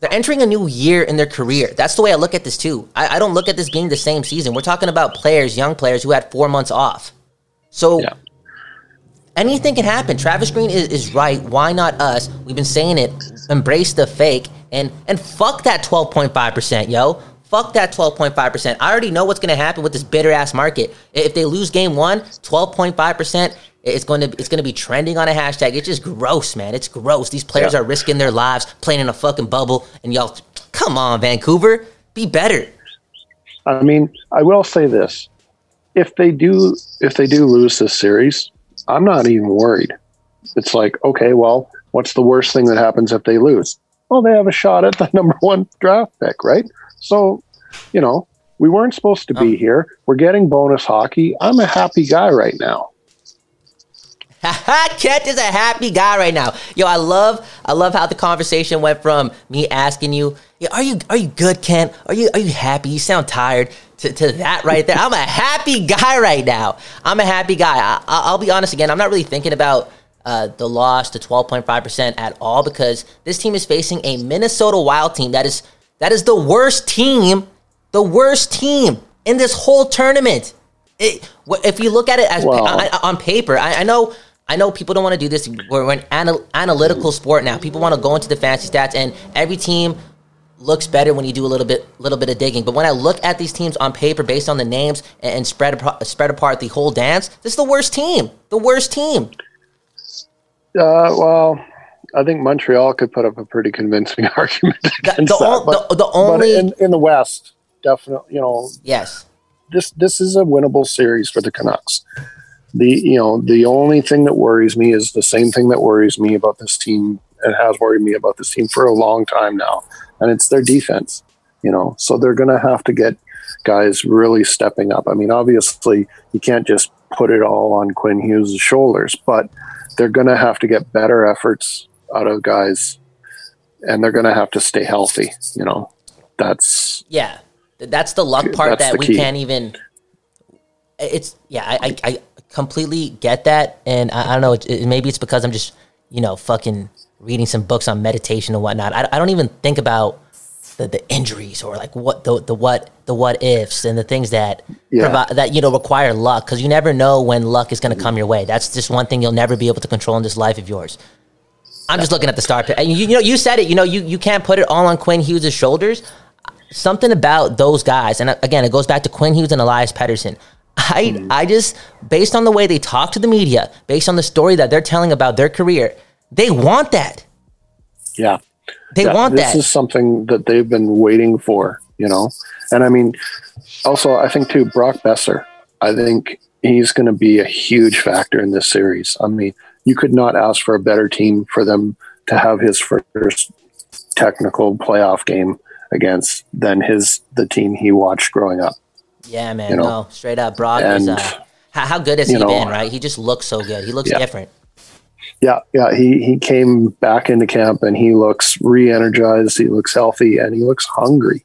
they're entering a new year in their career. That's the way I look at this too. I, I don't look at this being the same season. We're talking about players, young players who had four months off. So Yeah. anything can happen. Travis Green is, is right. Why not us? We've been saying it. Embrace the fake and and fuck that twelve point five percent, yo. Fuck that twelve point five percent. I already know what's gonna happen with this bitter ass market. If they lose game one, 12.5 percent. It's going to it's going to be trending on a hashtag. It's just gross, man. It's gross. These players Yeah. are risking their lives playing in a fucking bubble, and y'all, come on, Vancouver, be better. I mean, I will say this: if they do, if they do lose this series, I'm not even worried. It's like, okay, well, what's the worst thing that happens if they lose? Well, they have a shot at the number one draft pick, right? So, you know, we weren't supposed to be here. We're getting bonus hockey. I'm a happy guy right now. Kent is a happy guy right now. Yo, I love I love how the conversation went from me asking you, "Yeah, are you are you good, Kent? Are you are you happy? You sound tired." To, to that right there, I'm a happy guy right now. I'm a happy guy. I, I- I'll be honest again. I'm not really thinking about uh, the loss to 12.5 percent at all because this team is facing a Minnesota Wild team that is that is the worst team, the worst team in this whole tournament. It, if you look at it as Wow. I- I- on paper, I, I know. I know people don't want to do this. We're, we're an anal- analytical sport now. People want to go into the fancy stats, and every team looks better when you do a little bit, little bit of digging. But when I look at these teams on paper, based on the names and, and spread apart, spread apart the whole dance, this is the worst team. The worst team. Uh, well, I think Montreal could put up a pretty convincing argument The, against the, that. but, the, the only in, in the West, definitely, you know, yes, this this is a winnable series for the Canucks. The you know the only thing that worries me is the same thing that worries me about this team and has worried me about this team for a long time now, and it's their defense. You know, so they're going to have to get guys really stepping up. I mean, obviously, you can't just put it all on Quinn Hughes' shoulders, but they're going to have to get better efforts out of guys, and they're going to have to stay healthy. You know, that's yeah. That's the luck part that we key. can't even. It's yeah. I, I, I completely get that, and I, I don't know. It, it- maybe it's because I'm just you know fucking reading some books on meditation and whatnot. I, I don't even think about the, the injuries or like what the the what the what ifs and the things that Yeah. that you know require luck because you never know when luck is going to come your way. That's just one thing you'll never be able to control in this life of yours. I'm just looking at the star pick. And you, you know, you said it. You know, you, you can't put it all on Quinn Hughes' shoulders. Something about those guys, and again, it goes back to Quinn Hughes and Elias Pettersson. I mm-hmm. I just based on the way they talk to the media, based on the story that they're telling about their career, they want that. Yeah. They Yeah, want this is something that they've been waiting for, you know. And I mean, also, I think too, Brock Boeser. I think he's going to be a huge factor in this series. I mean, you could not ask for a better team for them to have his first technical playoff game against than his the team he watched growing up. yeah, man. you know, no, straight up, Brock is. Uh, how, how good has he know, been? Right, he just looks so good. He looks Yeah. different. Yeah, yeah, he he came back into camp and he looks re-energized. He looks healthy and he looks hungry.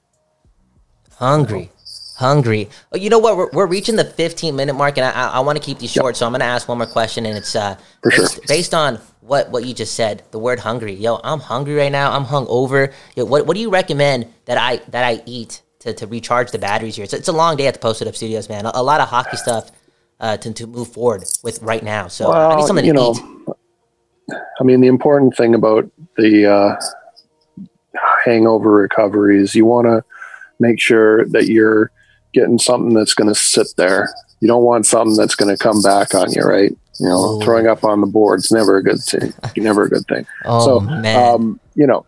Hungry. Hungry. Oh, you know what? We're, we're reaching the 15 minute mark, and I, I, I want to keep these short, so I'm going to ask one more question, and it's uh, sure. based, based on what, what you just said, the word hungry. Yo, I'm hungry right now. I'm hung over. Yo, what, what do you recommend that I that I eat to, to recharge the batteries here? It's, it's a long day at the Posted Up Studios, man. A, a lot of hockey stuff uh, to, to move forward with right now. So I need something you to know, eat. I mean, the important thing about the uh, hangover recovery is you want to make sure that you're getting something that's going to sit there. You don't want something that's going to come back on you, right? You know, Ooh. throwing up on the board's never a good thing. Never a good thing. Oh, so, man. um, you know,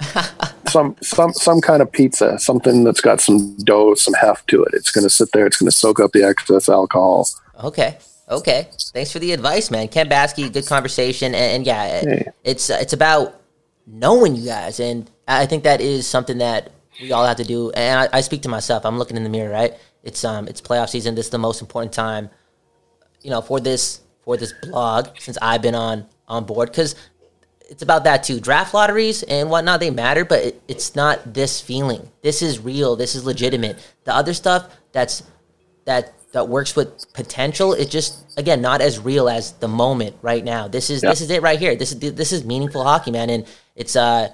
some some some kind of pizza, something that's got some dough, some heft to it. It's going to sit there. It's going to soak up the excess alcohol. Okay. Okay. Thanks for the advice, man. Kent Baskey, good conversation, and, and yeah, it- Hey. it's it's about knowing you guys, and I think that is something that we all have to do. And I, I speak to myself. I'm looking in the mirror, right? It's um it's playoff season. This is the most important time, you know, for this for this blog since I've been on on board because it's about that too. Draft lotteries and whatnot, they matter, but it, it's not this feeling. This is real. This is legitimate. The other stuff that's that that works with potential is just again not as real as the moment right now. This is this is it right here. This is this is meaningful hockey, man, and it's uh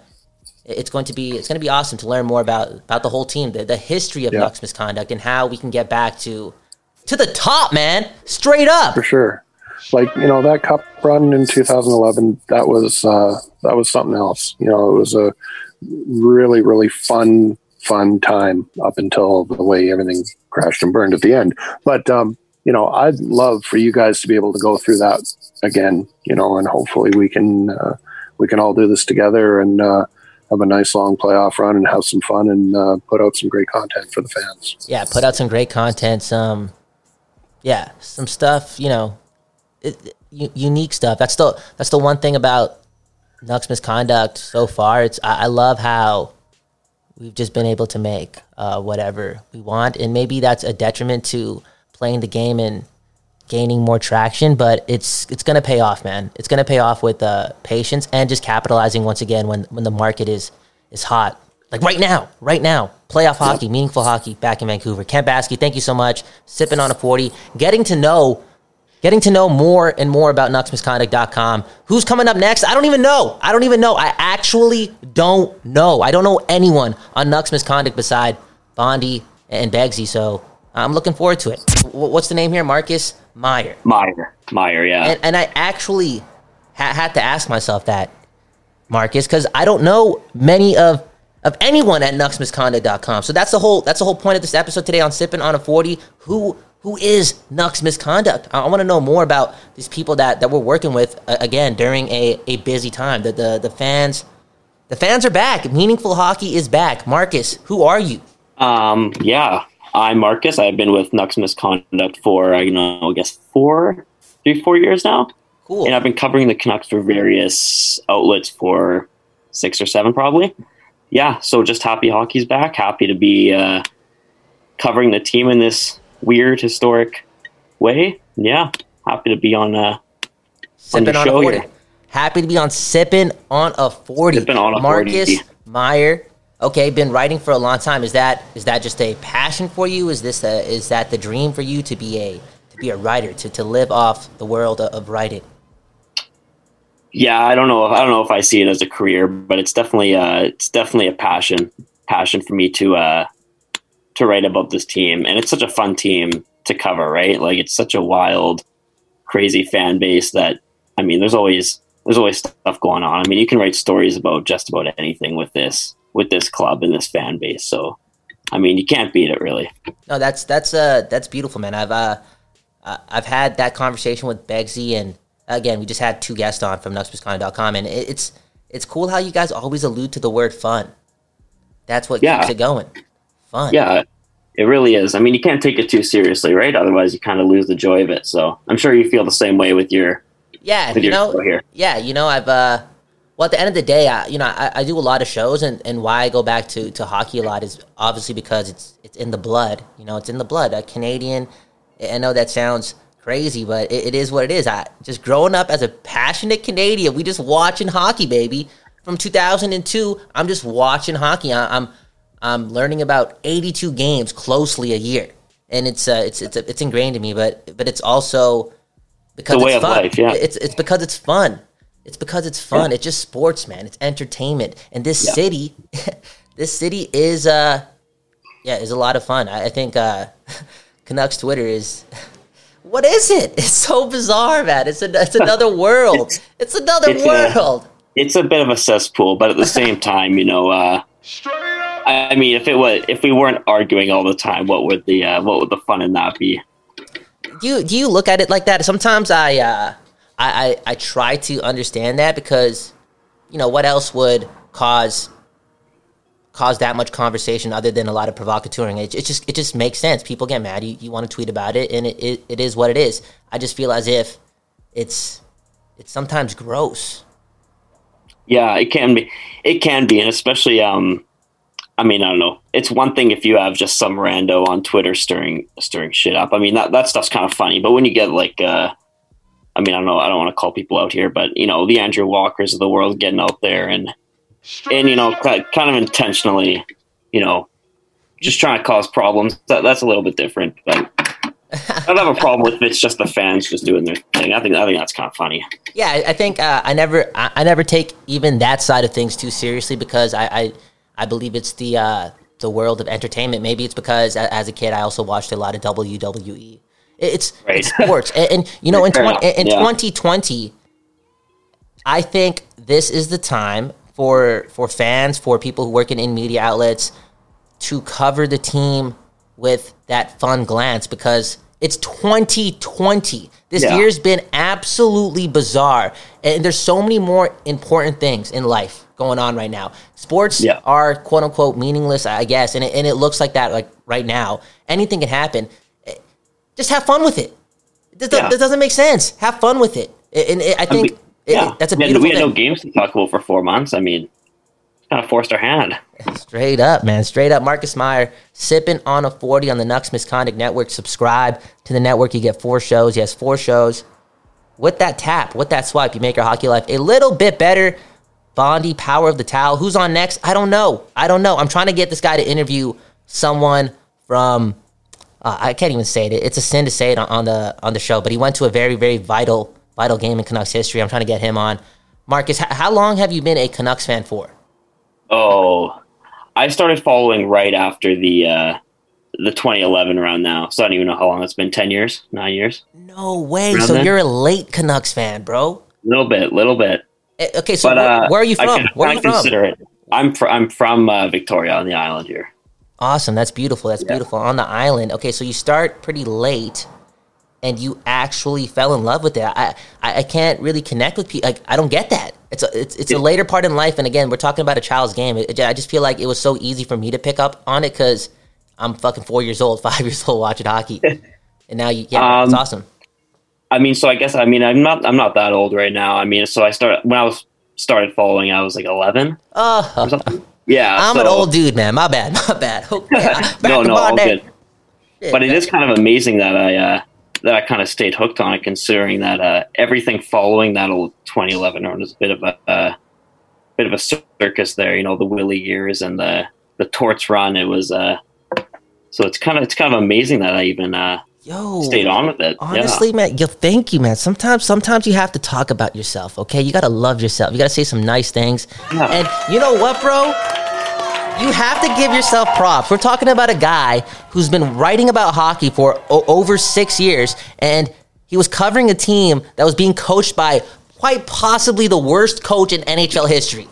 it's going to be it's going to be awesome to learn more about about the whole team, the, the history of Yeah. Nucks misconduct, and how we can get back to to the top, man, straight up. for sure. Like you know that cup run in 2011, that was uh, that was something else. You know, it was a really really fun fun time up until the way everything crashed and burned at the end. But um, you know, I'd love for you guys to be able to go through that again. You know, and hopefully we can uh, we can all do this together and uh, have a nice long playoff run and have some fun and uh, put out some great content for the fans. yeah, put out some great content. Some, yeah, some stuff. You know, it, u- unique stuff. That's the that's the one thing about Nucks misconduct so far. It's I, I love how we've just been able to make uh, whatever we want, and maybe that's a detriment to playing the game and gaining more traction. But it's it's gonna pay off, man. It's gonna pay off with uh, patience and just capitalizing once again when when the market is is hot. Like right now, right now, playoff hockey, meaningful hockey back in Vancouver. Kent Baskey, thank you so much. Sipping on a 40, getting to know getting to know more and more about nucksmisconduct.com. Who's coming up next? I don't even know. I don't even know. I actually don't know. I don't know anyone on Nucks Misconduct beside Bondi and Begsy, so I'm looking forward to it. What's the name here? Marcus Meyer. Meyer. Meyer, yeah. And, and I actually ha- had to ask myself that, Marcus, because I don't know many of of anyone at nucksmisconduct.com. So that's the whole that's the whole point of this episode today on Sipping on a 40. Who who is Nucks Misconduct? I, want to know more about these people that, that we're working with uh, again during a, a busy time. The, the the fans the fans are back. Meaningful hockey is back. Marcus, who are you? Um, yeah, I'm Marcus. I've been with Nucks Misconduct for, uh, you know, I guess four, three, four years now. Cool. And I've been covering the Canucks for various outlets for six or seven, probably. Yeah, so just happy hockey's back. Happy to be uh, covering the team in this weird, historic way. Yeah, happy to be on uh, Sipping your on a show 40. here. Happy to be on Sipping on a 40. Sipping on a Marcus 40. Meyer. Okay, been writing for a long time. Is that is that just a passion for you? Is this a, is that the dream for you to be a to be a writer to, to live off the world of, writing? yeah i don't know i don't know if i see it as a career but it's definitely uh it's definitely a passion passion for me to uh to write about this team and it's such a fun team to cover right like it's such a wild crazy fan base that i mean there's always there's always stuff going on i mean you can write stories about just about anything with this with this club and this fan base so i mean you can't beat it really No, that's that's uh that's beautiful, man. I've uh I've had that conversation with Begsy, and again, we just had two guests on from nucksmisconduct.com, and it's it's cool how you guys always allude to the word fun. That's what Yeah. keeps it going. Fun. Yeah, it really is. I mean, you can't take it too seriously, right? Otherwise, you kind of lose the joy of it. So I'm sure you feel the same way with your Yeah, with you your know, here. yeah, you know, I've uh, well, at the end of the day, I, you know, I, I do a lot of shows, and, and why I go back to, to hockey a lot is obviously because it's it's in the blood. You know, it's in the blood. A Canadian. I know that sounds crazy, but it, it is what it is. I just growing up as a passionate Canadian, we just watching hockey, baby. From 2002, I'm just watching hockey. I, I'm I'm learning about 82 games closely a year, and it's uh, it's it's it's ingrained in me. But but it's also because it's fun. life, yeah. It's it's because it's fun. It's because it's fun. It's just sports, man. It's entertainment. And this Yeah. city, this city is uh yeah, is a lot of fun. I, I think uh Canucks Twitter is what is it? It's so bizarre, man. It's a, it's another world. It's another It's a- world. it's a bit of a cesspool, but at the same time, you know, uh, I mean, if it was if we weren't arguing all the time, what would the uh, what would the fun in that be? do you do you look at it like that? Sometimes I uh I, I I try to understand that because you know what else would cause cause that much conversation other than a lot of provocateuring. It, it just it just makes sense. People get mad. You, you want to tweet about it, and it, it, it is what it is. I just feel as if it's it's sometimes gross. Yeah, it can be. It can be, and especially, um, I mean, I don't know. It's one thing if you have just some rando on Twitter stirring stirring shit up. I mean, that that stuff's kind of funny. But when you get like, uh, I mean, I don't know. I don't want to call people out here, but you know, the Andrew Walkers of the world getting out there and and you know, kind of intentionally, you know, just trying to cause problems. That, that's a little bit different, but. I don't have a problem with it. it's just the fans just doing their thing. I think I think that's kind of funny. Yeah, I, think uh, I never I, I never take even that side of things too seriously because I I, I believe it's the uh, the world of entertainment. Maybe it's because as a kid I also watched a lot of WWE. It- It's, Right. it's sports, and, and you know in 20, in yeah. 2020, I think this is the time for for fans for people who work in, in media outlets to cover the team with that fun glance because it's 2020. This Yeah. year's been absolutely bizarre. And there's so many more important things in life going on right now. Sports Yeah. are quote unquote meaningless, I guess. And it, and it looks like that like right now. Anything can happen. Just have fun with it. This, Yeah. this doesn't make sense. Have fun with it. And it, I think we- it- that's a We had- beautiful We had thing. no games to talk about for four months. I mean, kind of forced our hand. Straight up, man. Straight up. Marcus Meyer sipping on a 40 on the Nucks Misconduct Network. Subscribe to the network. You get four shows. Yes, four shows. With that tap, with that swipe, you make your hockey life a little bit better. Bondi, power of the towel. Who's on next? I don't know. I don't know. I'm trying to get this guy to interview someone from. Uh, I can't even say it. It's a sin to say it on, on the on the show, but he went to a very very vital vital game in Canucks history. I'm trying to get him on. Marcus, h- how long have you been a Canucks fan for? Oh, I started following right after the uh, the 2011 round now. So I don't even know how long it's been. Ten years, nine years, No way. Around So then? you're a late Canucks fan, bro. little bit, little bit. Eh, Okay, so But where, uh, where are you I from? can Where are you kinda from? Consider it. I'm fr- I'm from uh, Victoria on the island here. Awesome. That's beautiful. That's beautiful. On the island. Okay, so you start pretty late and you actually fell in love with it. I I, I can't really connect with people. Like I don't get that. It's a, it's it's a later part in life and again, we're talking about a child's game. It- I just feel like it was so easy for me to pick up on it cuz I'm fucking 4 years old, 5 years old watching hockey. and now you yeah, it's Um, awesome. I mean, so I guess I mean I'm not I'm not that old right now. I mean, so I started when I was started following. I was like 11 Oh, or something. Yeah, I'm an old dude, man. My bad. My bad. Okay. No, no, all day. good. But it is kind of amazing that I uh, that I kind of stayed hooked on it, considering that uh, everything following that old 2011 run was a bit of a uh, bit of a circus there. You know, the Willie years and the the Torts run. It was uh, so it's kind of it's kind of amazing that I even uh, Yo. stayed on with it. Honestly, man, yo, thank you, man. Sometimes, sometimes you have to talk about yourself. Okay, you gotta love yourself. You gotta say some nice things. Yeah. And you know what, bro? You have to give yourself props. We're talking about a guy who's been writing about hockey for o- over six years, and he was covering a team that was being coached by quite possibly the worst coach in NHL history.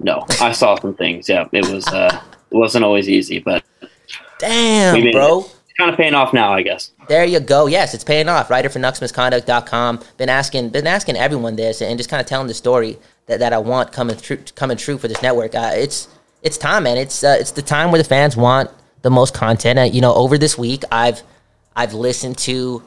No, I saw some things. Yeah, it was uh, it wasn't always easy, but Damn, bro. it. Kind of paying off now, I guess. There you go. Yes, it's paying off. Writer for nucksmisconduct.com. Been asking been asking everyone this and just kind of telling the story that, that I want coming through coming true for this network. Uh, it's it's time, man. It's uh, it's the time where the fans want the most content. Uh, you know, over this week, I've I've listened to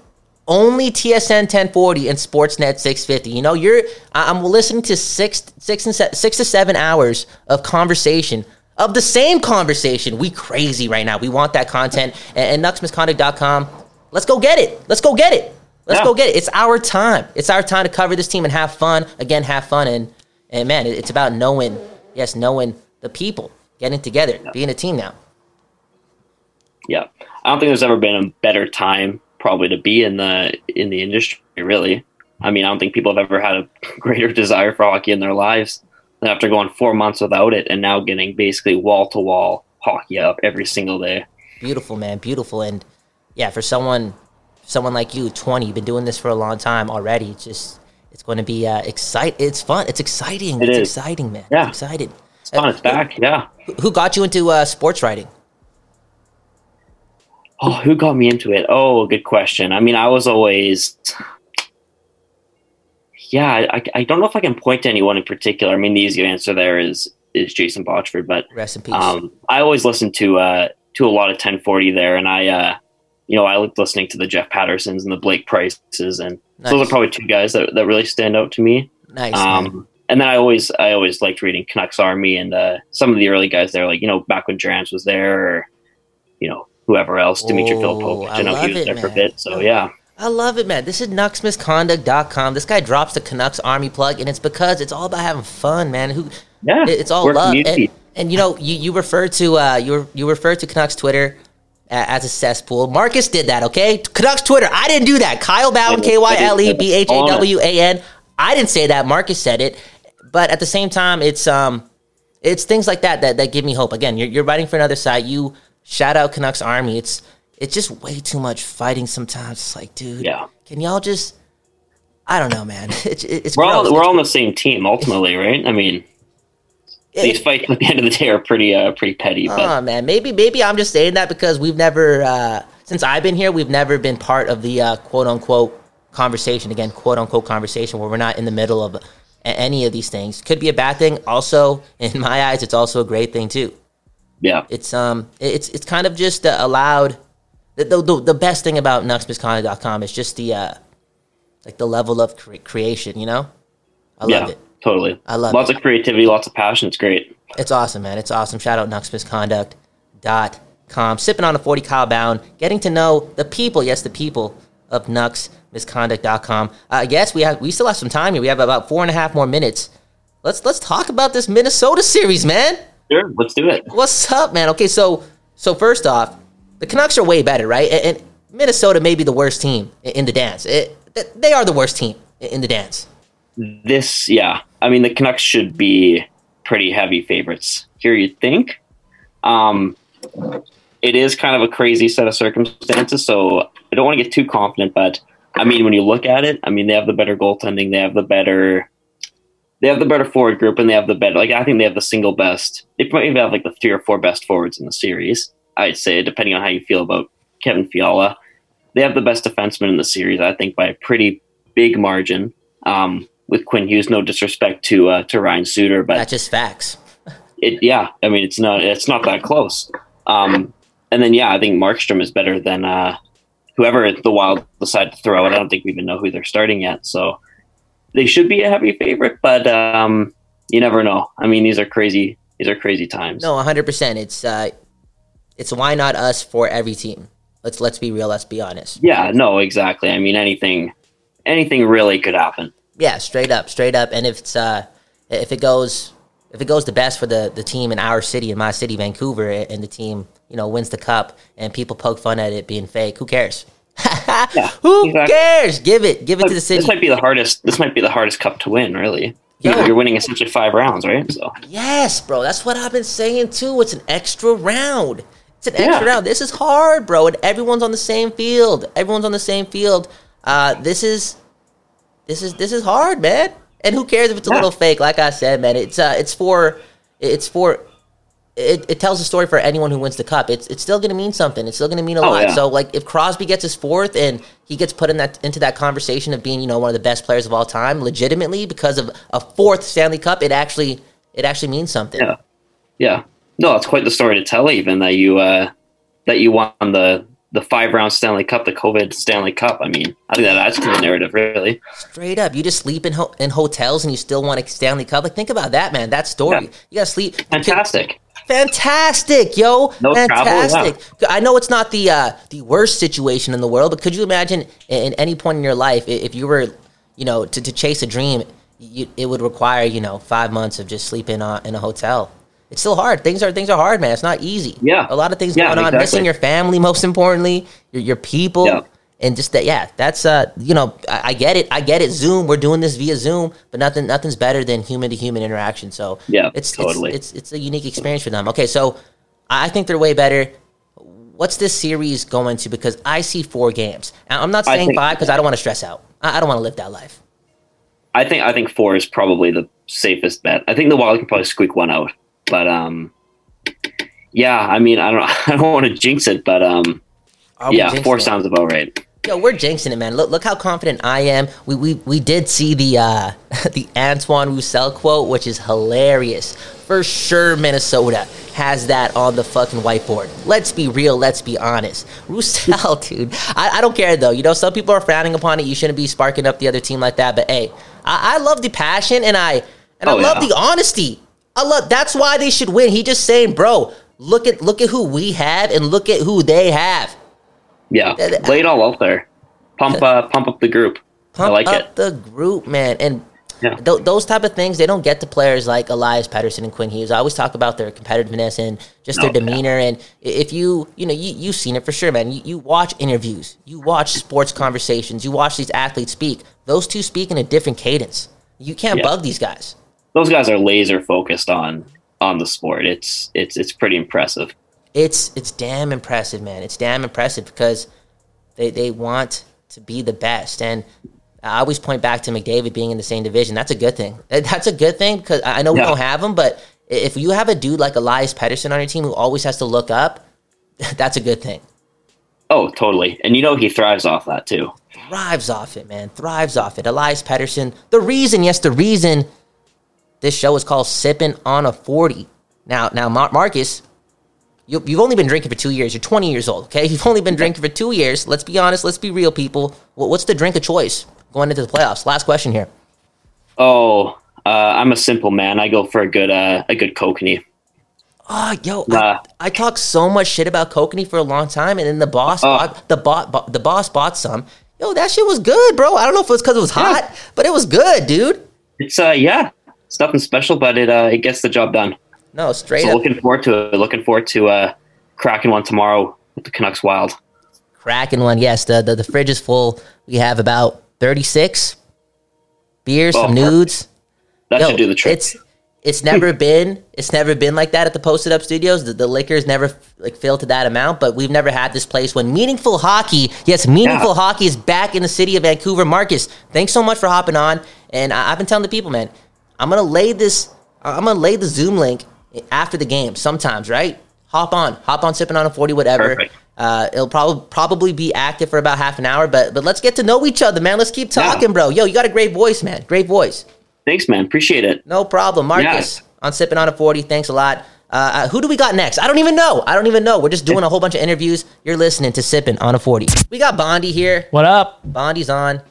only TSN 1040 and Sportsnet 650. You know, you're I'm listening to six six and se- six to seven hours of conversation of the same conversation. We crazy right now. We want that content. And, and nucksmisconduct.com. Let's go get it. Let's go get it. Let's Yeah. go get it. It's our time. It's our time to cover this team and have fun. Again, have fun and and man, it- it's about knowing, yes, knowing the people, getting together, being a team now. Yeah, I don't think there's ever been a better time probably to be in the in the industry. Really, I mean, I don't think people have ever had a greater desire for hockey in their lives after going four months without it and now getting basically wall to wall hockey up every single day. Beautiful, man, beautiful, and yeah, for someone, someone like you, twenty, you've been doing this for a long time already. It's just, it's going to be uh, excite. It's fun. It's exciting. It it's is. exciting, man. Yeah. It's exciting. It's fun. It's back. Yeah. Who- Who got you into uh, sports writing? Oh, who got me into it? Oh, good question. I mean, I was always, yeah, I, I don't know if I can point to anyone in particular. I mean, the easy answer there is is Jason Botchford, but Rest in peace. um, I always listened to uh, to a lot of 1040 there, and I, uh, you know, I liked listening to the Jeff Patersons and the Blake Prices, and those are probably two guys that, that really stand out to me. nice. Um, and then I always I always liked reading Canucks Army and uh, some of the early guys there, like you know back when Drance was there, or you know whoever else, Dimitri Oh, Filipovic. I I know he was it, there for a bit. So yeah, I love it, man. This is nucksmisconduct.com. This guy drops the Canucks Army plug, and it's because it's all about having fun, man. Who yeah, it's all love. And, and you know, you, you refer to uh, you you refer to Canucks Twitter as a cesspool. Marcus did that, okay? Canucks Twitter. I didn't do that. Kyle Bhawan, K Y L E B H A. W A N. I didn't say that. Marcus said it. But at the same time, it's um, it's things like that that, that give me hope. Again, you're, you're writing for another side. You shout out Canucks Army. It's it's just way too much fighting sometimes. It's like, dude, Yeah. can y'all just? I don't know, man. It's it's We're all we're all on the same team ultimately, right? I mean, these fights at the end of the day are pretty uh, pretty petty, Oh man, maybe maybe I'm just saying that because we've never uh, since I've been here, we've never been part of the uh, quote unquote conversation again, quote unquote conversation where we're not in the middle of any of these things. Could be a bad thing. Also, in my eyes, it's also a great thing too. yeah, It's um, it's it's kind of just uh, allowed. The, the, the, the best thing about nucksmisconduct.com is just the uh, like the level of cre- creation. You know, I love yeah, it. totally. I love lots it. of creativity, lots of passion. It's great. It's awesome, man. It's awesome. Shout out nucksmisconduct.com. Sipping on a 40 Kyle Bhawan, getting to know the people, yes, the people of nucksmisconduct.com. Uh, yes, we have we still have some time here. We have about four and a half more minutes. Let's let's talk about this Minnesota series, man. Sure, let's do it. What's up, man? Okay, so so first off, the Canucks are way better, right? And, and Minnesota may be the worst team i- in the dance. It, they are the worst team in the dance. This, yeah, I mean, the Canucks should be pretty heavy favorites here. You'd think. Um, it is kind of a crazy set of circumstances, so I don't want to get too confident. But I mean, when you look at it, I mean, they have the better goaltending, they have the better, they have the better forward group, and they have the better. Like I think they have the single best. They probably have like the three or four best forwards in the series. I'd say, depending on how you feel about Kevin Fiala, they have the best defenseman in the series. I think by a pretty big margin. Um, with Quinn Hughes, no disrespect to uh, to Ryan Suter, but That's just facts. it yeah i mean it's not it's not that close um and then yeah i think markstrom is better than uh whoever the wild decide to throw it i don't think we even know who they're starting yet so they should be a heavy favorite but um you never know i mean these are crazy these are crazy times No, 100%. It's uh it's why not us for every team. Let's let's be real, let's be honest. yeah no exactly i mean anything anything really could happen Yeah, straight up, straight up. And if it's uh if it goes if it goes the best for the the team in our city in my city Vancouver and the team, you know, wins the cup and people poke fun at it being fake, who cares? who exactly. cares? Give it, give it to the city. this might be the hardest this might be the hardest cup to win really Yo. you're winning essentially five rounds right so Yes, bro. That's what I've been saying too. It's an extra round. It's an extra Yeah. round. This is hard, bro. And everyone's on the same field. Everyone's on the same field. Uh, this is this is this is hard, man. And who cares if it's a Yeah. little fake? Like I said, man, it's uh, it's for it's for it, it tells a story for anyone who wins the cup. It's it's still going to mean something. It's still going to mean a Oh, lot. yeah. So like if Crosby gets his fourth and he gets put in that into that conversation of being you know one of the best players of all time, legitimately because of a fourth Stanley Cup, it actually it actually means something. Yeah. Yeah. No, it's quite the story to tell. Even that you uh, that you won the the five round Stanley Cup, the COVID Stanley Cup. I mean, I think that adds to the narrative. Really. Straight up, you just sleep in ho- in hotels and you still want a Stanley Cup. Like think about that, man. That story. Yeah. You got to sleep. Fantastic. Fantastic, yo! No travel, Fantastic. I know it's not the uh, the worst situation in the world, but could you imagine in, in any point in your life if you were, you know, to, to chase a dream, you, it would require you know five months of just sleeping uh, in a hotel. It's still hard. Things are things are hard, man. It's not easy. Yeah. a lot of things Yeah, going on. exactly. Missing your family, most importantly, your your people. Yeah. And just that, yeah, that's uh, you know, I, I get it, I get it. Zoom, we're doing this via Zoom, but nothing, nothing's better than human to human interaction. So Yeah, it's totally. it's, it's it's a unique experience for them. Okay, so I think they're way better. What's this series going to? Because I see four games. I'm not saying think- five because I don't want to stress out. I, I don't want to live that life. I think I think four is probably the safest bet. I think the Wild can probably squeak one out, but um, yeah. I mean, I don't I don't want to jinx it, but um, Are we yeah, four it? sounds about right. Yo, we're jinxing it, man. Look, look how confident I am. We we, we did see the uh, the Antoine Roussel quote, which is hilarious. For sure, Minnesota has that on the fucking whiteboard. Let's be real. Let's be honest. Roussel, dude. I, I don't care though. You know, some people are frowning upon it. You shouldn't be sparking up the other team like that. But hey, I, I love the passion and I and I Oh, love yeah. the honesty. I love. That's why they should win. He just saying, bro. Look at look at who we have and look at who they have. Yeah, lay it all out there. Pump uh, pump up the group. pump I like up it. the group, man. And Yeah. th- those type of things, they don't get to players like Elias Pettersson and Quinn Hughes. I always talk about their competitiveness and just their Oh, yeah. demeanor. And if you, you know, you you've seen it for sure, man. You, you watch interviews, you watch sports conversations, you watch these athletes speak. Those two speak in a different cadence. You can't Yeah. bug these guys. Those guys are laser focused on on the sport. It's it's it's pretty impressive. It's it's damn impressive, man. It's damn impressive because they they want to be the best. And I always point back to McDavid being in the same division. That's a good thing. That's a good thing because I know we Yeah. don't have him, but if you have a dude like Elias Pettersson on your team who always has to look up, that's a good thing. Oh, totally. And you know he thrives off that too. Thrives off it, man. Thrives off it. Elias Pettersson. The reason, yes, the reason this show is called Sipping on a 40. Now, now, Mar- Marcus, you, you've only been drinking for two years. You're 20 years old, okay? You've only been drinking for two years. Let's be honest. Let's be real, people. What, what's the drink of choice going into the playoffs? Last question here. Oh, uh, I'm a simple man. I go for a good uh, a good kokanee. Oh, yo, Nah. I, I talked so much shit about Kokanee for a long time, and then the boss, Oh. bought, the bot, bo- the boss bought some. Yo, that shit was good, bro. I don't know if it was because it was hot, but it was good, dude. It's uh yeah, it's nothing special, but it uh it gets the job done. No, straight So up. looking forward to it. Looking forward to uh cracking one tomorrow with the Canucks Wild. cracking one. Yes, the, the the fridge is full. We have about thirty six beers, Oh, some perfect. nudes. That Yo, should do the trick. It's it's never been it's never been like that at the posted up studios. The, the liquor's never like filled to that amount, but we've never had this place when meaningful hockey. Yes, meaningful Yeah. hockey is back in the city of Vancouver. Marcus, thanks so much for hopping on. And I, I've been telling the people, man, I'm gonna lay this. I'm gonna lay the Zoom link after the game. Sometimes, right? Hop on, hop on, sipping on a forty, whatever. Uh, it'll probably probably be active for about half an hour, but but let's get to know each other, man. Let's keep Yeah. talking, bro. Yo, you got a great voice, man. Great voice. Thanks, man. Appreciate it. No problem, Marcus. Yes. On sipping on a forty. Thanks a lot. Uh, uh, who do we got next? I don't even know. I don't even know. We're just doing a whole bunch of interviews. You're listening to sipping on a forty. We got Bondi here. What up? Bondi's on.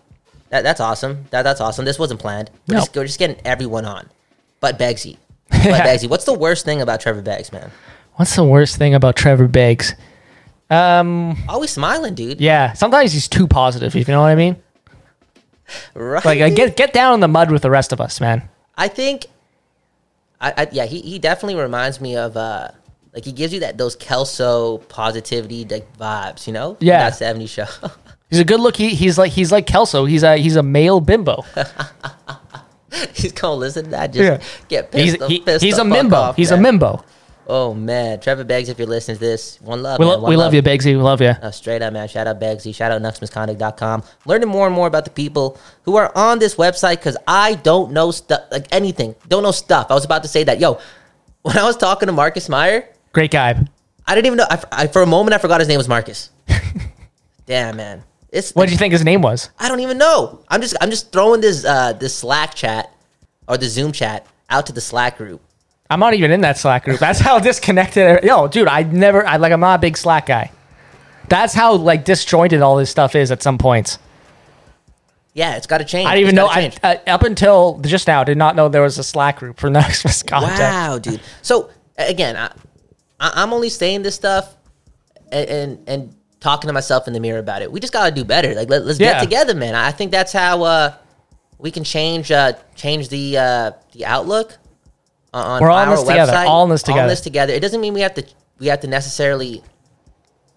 That, that's awesome. That, that's awesome. This wasn't planned. We're, No. just, we're just getting everyone on. But Begsy. But Begsy. What's the worst thing about Trevor Beggs, man? What's the worst thing about Trevor Beggs? Um, Always smiling, dude. yeah, sometimes he's too positive. If you know what I mean. Right. Like, uh, get get down in the mud with the rest of us, man. I think, I, I yeah, he, he definitely reminds me of uh, like he gives you that those Kelso positivity like vibes, you know? Yeah. that '70s show. He's a good look. He, he's like he's like Kelso. He's a he's a male bimbo. he's gonna listen to that. Just Yeah. get He's pissed. the- he, pissed he's a mimbo. off, he's a mimbo. Oh man, Trevor Beggs, if you're listening to this, one love. We, man, lo- one we love you, Beggsy. We love you. Uh, straight up, man. Shout out Begsy. Shout out nucksmisconduct.com. Learning more and more about the people who are on this website because I don't know stuff, like anything. Don't know stuff. I was about to say that. Yo, when I was talking to Marcus Meyer, Great guy. I didn't even know. I, I- for a moment, I forgot his name was Marcus. Damn, man. It's What did you think his name was? I don't even know. I'm just I'm just throwing this uh this Slack chat or the Zoom chat out to the Slack group. I'm not even in that Slack group. That's how disconnected. Yo, dude, I never. I like. I'm not a big Slack guy. That's how like disjointed all this stuff is at some points. Yeah, it's got to change. I didn't even know. I, change. uh, up until just now, did not know there was a Slack group for next content. Wow, dude. So again, I, I, I'm only saying this stuff and, and and talking to myself in the mirror about it. We just gotta do better. Like let, us Yeah. get together, man. I think that's how uh, we can change uh, change the uh, the outlook on We're all in our this together. All in this together. this together. It doesn't mean we have to we have to necessarily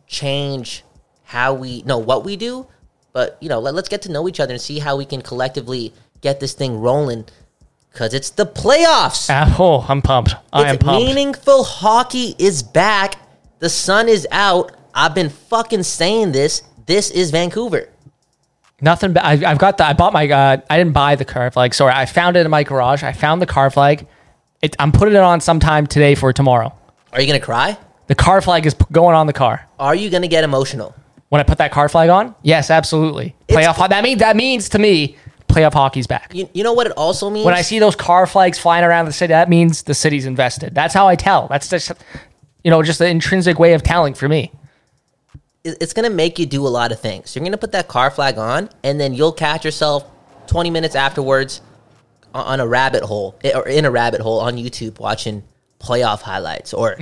change how we know what we do, but you know, let, let's get to know each other and see how we can collectively get this thing rolling. Cause it's the playoffs. Ah, oh, I'm pumped. I am pumped. meaningful hockey is back. The sun is out. I've been fucking saying this. This is Vancouver. Nothing. Ba- I, I've got the. I bought my. Uh, I didn't buy the car flag. Sorry, I found it in my garage. I found the car flag. It, I'm putting it on sometime today for tomorrow. Are you gonna cry? The car flag is p- going on the car. Are you gonna get emotional? When I put that car flag on, yes, absolutely. Playoff. ho- That means that means to me, playoff hockey's back. You, you know what it also means? When I see those car flags flying around the city, that means the city's invested. That's how I tell. That's just, you know, just the intrinsic way of telling for me. It- it's gonna make you do a lot of things. You're gonna put that car flag on, and then you'll catch yourself 20 minutes afterwards on- a rabbit hole eh, or in a rabbit hole on YouTube watching playoff highlights or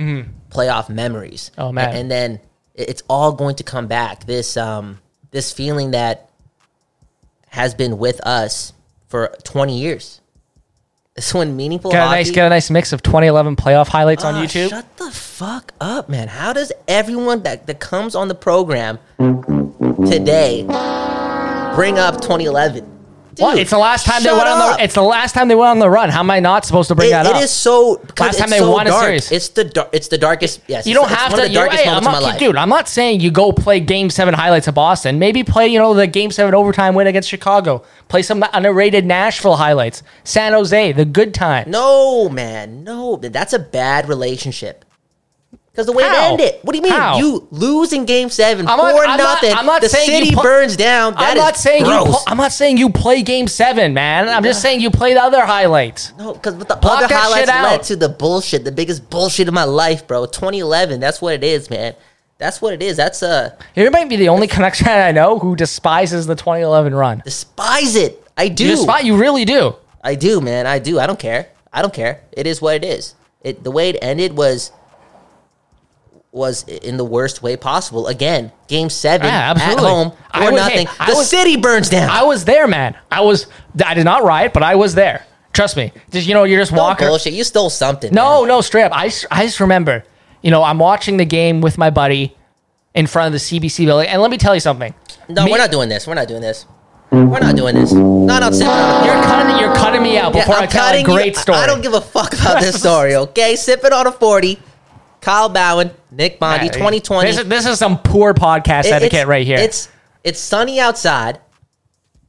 playoff memories. Oh, man. And then it's all going to come back. This um this feeling that has been with us for 20 years. This when meaningful Get a hockey. nice, get a nice mix of 2011 playoff highlights on Ah, YouTube. Shut the fuck up, man. How does everyone that, that comes on the program today bring up 2011? What? It's the last time they went on up. the. It's the last time they went on the run. How am I not supposed to bring It- that up? it is so Last time it's they so won a series. It's the dar- it's the darkest. Yes, You don't it's, have it's to. Of the you're- darkest hey, I'm not, dude. I'm not saying you go play Game Seven highlights of Boston. Maybe play, you know, the Game Seven overtime win against Chicago. Play some underrated Nashville highlights. San Jose, the good time. No, man, no. That's a bad relationship. Because the way How? it ended. What do you mean? How? You lose in Game Seven I'm four not- I'm not- nothing. I'm not the saying you city pl- burns down. That I'm is not saying you. pl- I'm not saying you play Game Seven, man. I'm just saying you play the other highlights. No, because the Block other that highlights shit out. led to the bullshit, the biggest bullshit of my life, bro. 2011. That's what it is, man. That's what it is. That's uh You might be the only connection I know who despises the 2011 run. despise it. I do. You despise. You really do. I do, man. I do. I don't care. I don't care. It is what it is. It the way it ended was was in the worst way possible. Again, game seven Yeah, at home or nothing. hey, the was- city burns down. I was there, man. I was. I did not riot, but I was there. Trust me. Just you know, you're just no walking. bullshit. You stole something. No, man. no, straight up. I, I just remember, you know, I'm watching the game with my buddy in front of the CBC building, and let me tell you something. no, Me- we're not doing this. We're not doing this. We're not doing this. No, no, sit. You're cutting. You're cutting me out Yeah, before I'm I tell a cutting you- great story. I don't give a fuck about this story, okay? Sipping on a 40. Kyle Bhawan, Nick Bondi, Yeah, 2020. This is, this is some poor podcast It- etiquette it's- right here. It's it's sunny outside.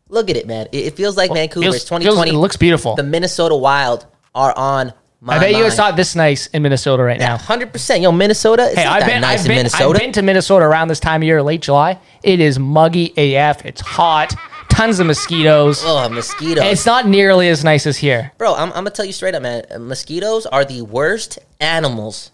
Look at it, man. It, it feels like Vancouver. feels- it's 2020. feels- it looks beautiful. The Minnesota Wild are on my I bet you it's not this nice in Minnesota right now. 100%. Yo, Minnesota. It's Hey, not I've that been, nice I've, in been, Minnesota. I've been to Minnesota around this time of year, late July. It is muggy AF. It's hot. Tons of mosquitoes. oh, mosquitoes. It's not nearly as nice as here. Bro, I'm, I'm going to tell you straight up, man. Mosquitoes are the worst animals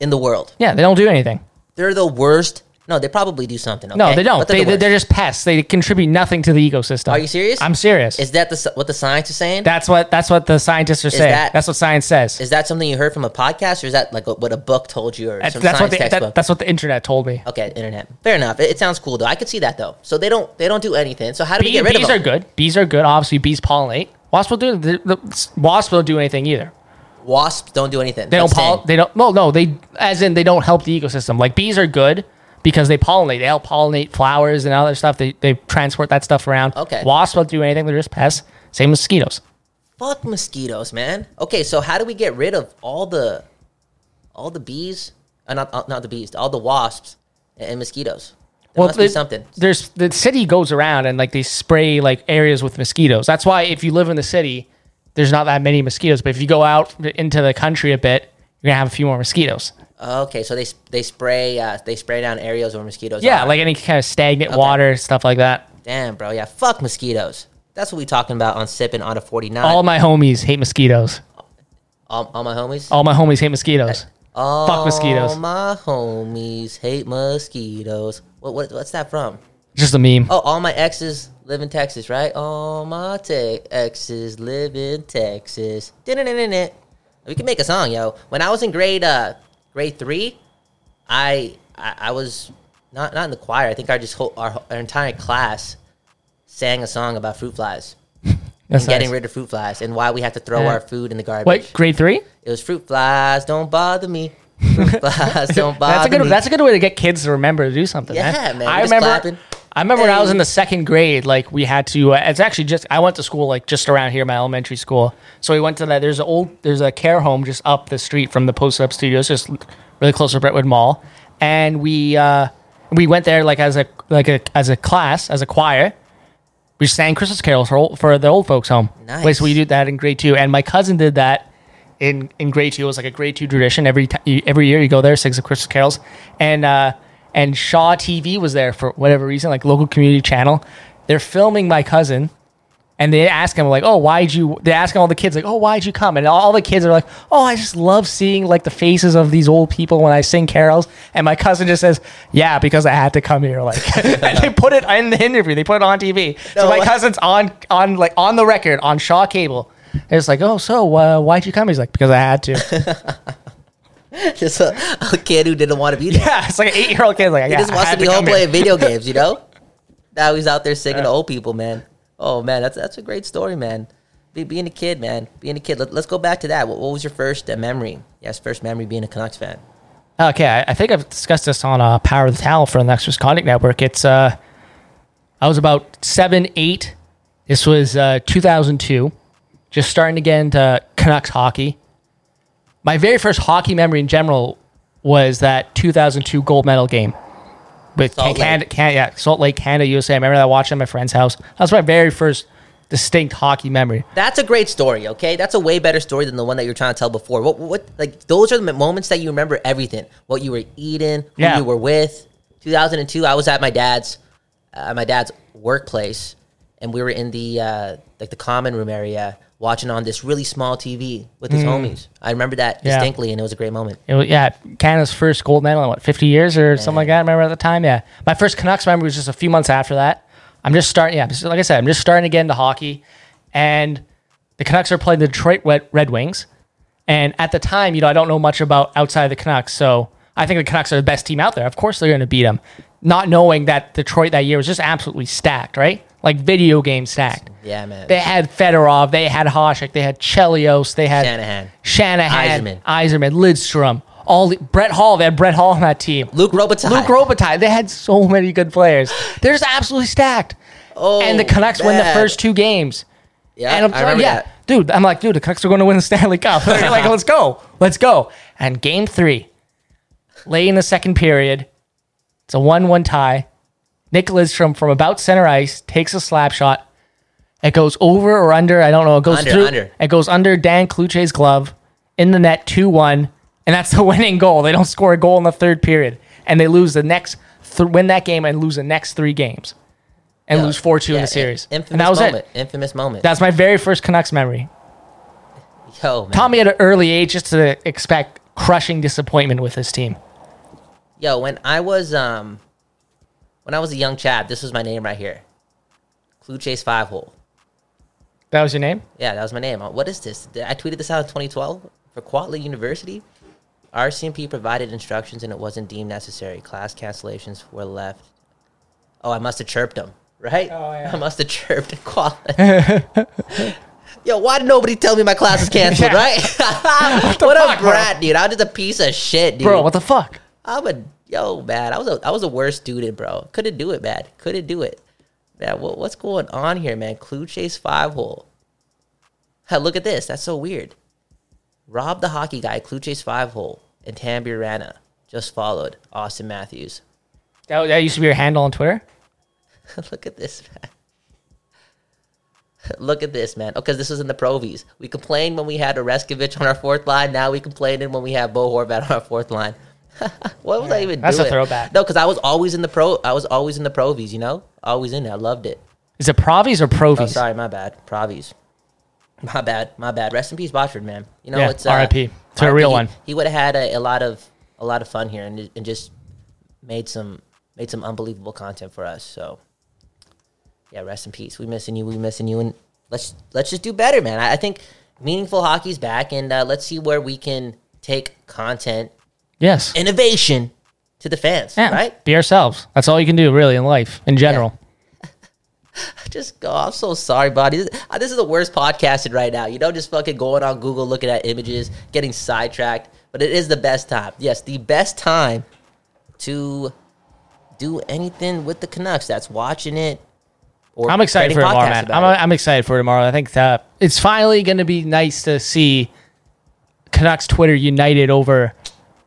in the world. Yeah, they don't do anything. They're the worst. No, they probably do something. No, they don't. But they, the they're just pests. They contribute nothing to the ecosystem. Are you serious? I'm serious. Is that the, what the science is saying? that's what that's what the scientists are saying. that- that's what science says. Is that something you heard from a podcast, or is that like what a book told you, or That's, some that's what the, textbook? that, that's what the internet told me. okay, internet. Fair enough. It, it sounds cool though. I could see that though. So they don't they don't do anything. So how do we get rid of them? bees are good. Bees are good. Obviously, bees pollinate. Wasps will do. The, the, wasps don't do anything either. Wasps don't do anything. They don't poll. They don't. Well, no. They as in they don't help the ecosystem. Like bees are good because they pollinate. They help pollinate flowers and other stuff. They they transport that stuff around. Okay. Wasps don't do anything. They're just pests. Same as mosquitoes. Fuck mosquitoes, man. Okay, so how do we get rid of all the all the bees? Uh, not uh, not the bees. All the wasps and, and mosquitoes. There must be something. There's the city goes around and like they spray like areas with mosquitoes. That's why if you live in the city, there's not that many mosquitoes. But if you go out into the country a bit you're gonna have a few more mosquitoes. Okay, so they they spray uh, they spray down areas where mosquitoes. Yeah, are. like any kind of stagnant Okay. water, stuff like that. damn, bro. Yeah, fuck mosquitoes. That's what we talking about on sipping on a forty nine. All my homies hate mosquitoes. all, all my homies. All my homies hate mosquitoes. All fuck mosquitoes. All my homies hate mosquitoes. What, what what's that from? Just a meme. Oh, all my exes live in Texas, right? All my te- exes live in Texas. Dun-dun-dun-dun-dun. We can make a song, yo. When I was in grade uh grade three, I I, I was not not in the choir. I think our just whole, our, our entire class sang a song about fruit flies That's and getting nice. rid of fruit flies and why we have to throw Yeah. our food in the garbage. What grade three? It was fruit flies. Don't bother me. Fruit flies. Don't bother That's a good. me. That's a good way to get kids to remember to do something. Yeah, man. man, I just remember. clapping. I remember when I was in the second grade. Like we had to. Uh, it's actually just. I went to school like just around here, my elementary school. So we went to that. There's an old. There's a care home just up the street from the Post Up Studios, just really close to Brentwood Mall. And we uh, we went there like as a like a as a class as a choir. We sang Christmas carols for, old, for the old folks home. Nice. So we did that in grade two, and my cousin did that in in grade two. It was like a grade two tradition. Every ti every year you go there, sings the Christmas carols, and uh, and Shaw TV was there for whatever reason, like local community channel. They're filming my cousin, and they ask him like, "Oh, why'd you?" They ask all the kids like, "Oh, why'd you come?" And all the kids are like, "Oh, I just love seeing like the faces of these old people when I sing carols." And my cousin just says, "Yeah, because I had to come here." Like, and they put it in the interview. They put it on TV. so my cousin's on on like on the record on Shaw Cable. And it's like, "Oh, so uh, why'd you come?" He's like, "Because I had to." just a, a kid who didn't want to be there. yeah, it's like an eight year old kid. Like, He yeah, just wants to be home playing video games, you know? Now he's out there singing to old people, man. Oh man, that's that's a great story, man. Be, being a kid, man. Being a kid. Let, us go back to that. What, what was your first uh, memory? Yes, first memory being a Canucks fan. Okay, I, I think I've discussed this on uh, Power of the Towel for the Nucks Misconduct Network. It's uh, I was about seven, eight. This was uh, 2002. Just starting to get into Canucks hockey. My very first hockey memory in general was that 2002 gold medal game with Salt Can- Lake. Can- yeah, Salt Lake, Canada, USA. I remember that watching at my friend's house. That was my very first distinct hockey memory. That's a great story. Okay, that's a way better story than the one that you're trying to tell before. What what like those are the moments that you remember everything. What you were eating, who Yeah. you were with. 2002, I was at my dad's uh, my dad's workplace, and we were in the uh, like the common room area watching on this really small TV with his homies. I remember that Mm. Yeah. distinctly, and it was a great moment. It was, yeah, Canada's first gold medal in what, 50 years or something like that. I remember at the time. Yeah. My first Canucks memory was just a few months after that. I'm just starting, yeah, like I said, I'm just starting to get into hockey. And the Canucks are playing the Detroit Red, Red Wings. And at the time, you know, I don't know much about outside of the Canucks. So I think the Canucks are the best team out there. Of course they're going to beat them. Not knowing that Detroit that year was just absolutely stacked, right? Like video game stacked. Yeah, man. They had Fedorov, they had Hasek, they had Chelios, they had Shanahan. Shanahan. Yzerman, Lidstrom, all the, Brett Hull. They had Brett Hull on that team. Luc Robitaille. Luc Robitaille. They had so many good players. They're just absolutely stacked. Oh, and the Canucks win the first two games. Yeah, and I'm yeah, that. dude. I'm like, dude, the Canucks are going to win the Stanley Cup. Like, let's go, let's go. And game three, late in the second period, it's a one-one tie. Nick Lidstrom from about center ice takes a slap shot. It goes over or under. I don't know. It goes Under, through. under. It goes under Dan Cloutier's glove in the net, two one, and that's the winning goal. They don't score a goal in the third period, and they lose the next th- win that game and lose the next three games, and Yeah, lose four two in the series. Infamous and that was moment. it. Infamous moment. That's my very first Canucks memory. Yo, man. Taught me at an early age just to expect crushing disappointment with this team. Yo, when I was um, when I was a young chap, this was my name right here. Cloutier's Five Hole. That was your name? Yeah, that was my name. Uh, What is this? I tweeted this out in 2012 for Kwantlen University. RCMP provided instructions and it wasn't deemed necessary. Class cancellations were left. Oh, I must have chirped him, right? Oh, yeah. I must have chirped Kwantlen. Yo, why did nobody tell me my class is canceled, Yeah. right? what, a fuck, bro? brat, dude. I'm just a piece of shit, dude. Bro, what the fuck? I'm a yo, man. I was a I was a worst student, bro. Couldn't do it, man. Couldn't do it. Man, what, what's going on here, man? Cloutier's five hole. Hell, look at this. That's so weird. Rob the hockey guy, Cloutier's five hole, and Tambi Rana just followed Auston Matthews. That, that used to be your handle on Twitter? look at this, man. Look at this, man. Oh, because this was in the Provies. We complained when we had Oreskovich on our fourth line. Now we complaining when we have Bo Horvat on our fourth line. what was I even That's a doing? throwback. No, because I was always in the pro. I was always in the Provies. You know, always in there. I loved it. Is it Provies or Provies? Oh, sorry, my bad. Provies. My bad. My bad. Rest in peace, Botchford, man. You know, Yeah, it's uh, R.I.P. to a real one. He would have had a, a lot of a lot of fun here and and just made some made some unbelievable content for us. So yeah, rest in peace. We missing you. We missing you. And let's let's just do better, man. I, I think meaningful hockey's back, and uh, let's see where we can take content Yes. innovation to the fans. Yeah. Right? Be ourselves. That's all you can do, really, in life, in general. Just go. I'm so sorry, buddy. This, uh, this is the worst podcasting right now. You know, just fucking going on Google, looking at images, getting sidetracked. But it is the best time. Yes, the best time to do anything with the Canucks. That's watching it. Or I'm excited for tomorrow, man. I'm. I'm excited for tomorrow. I think that it's finally going to be nice to see Canucks Twitter united over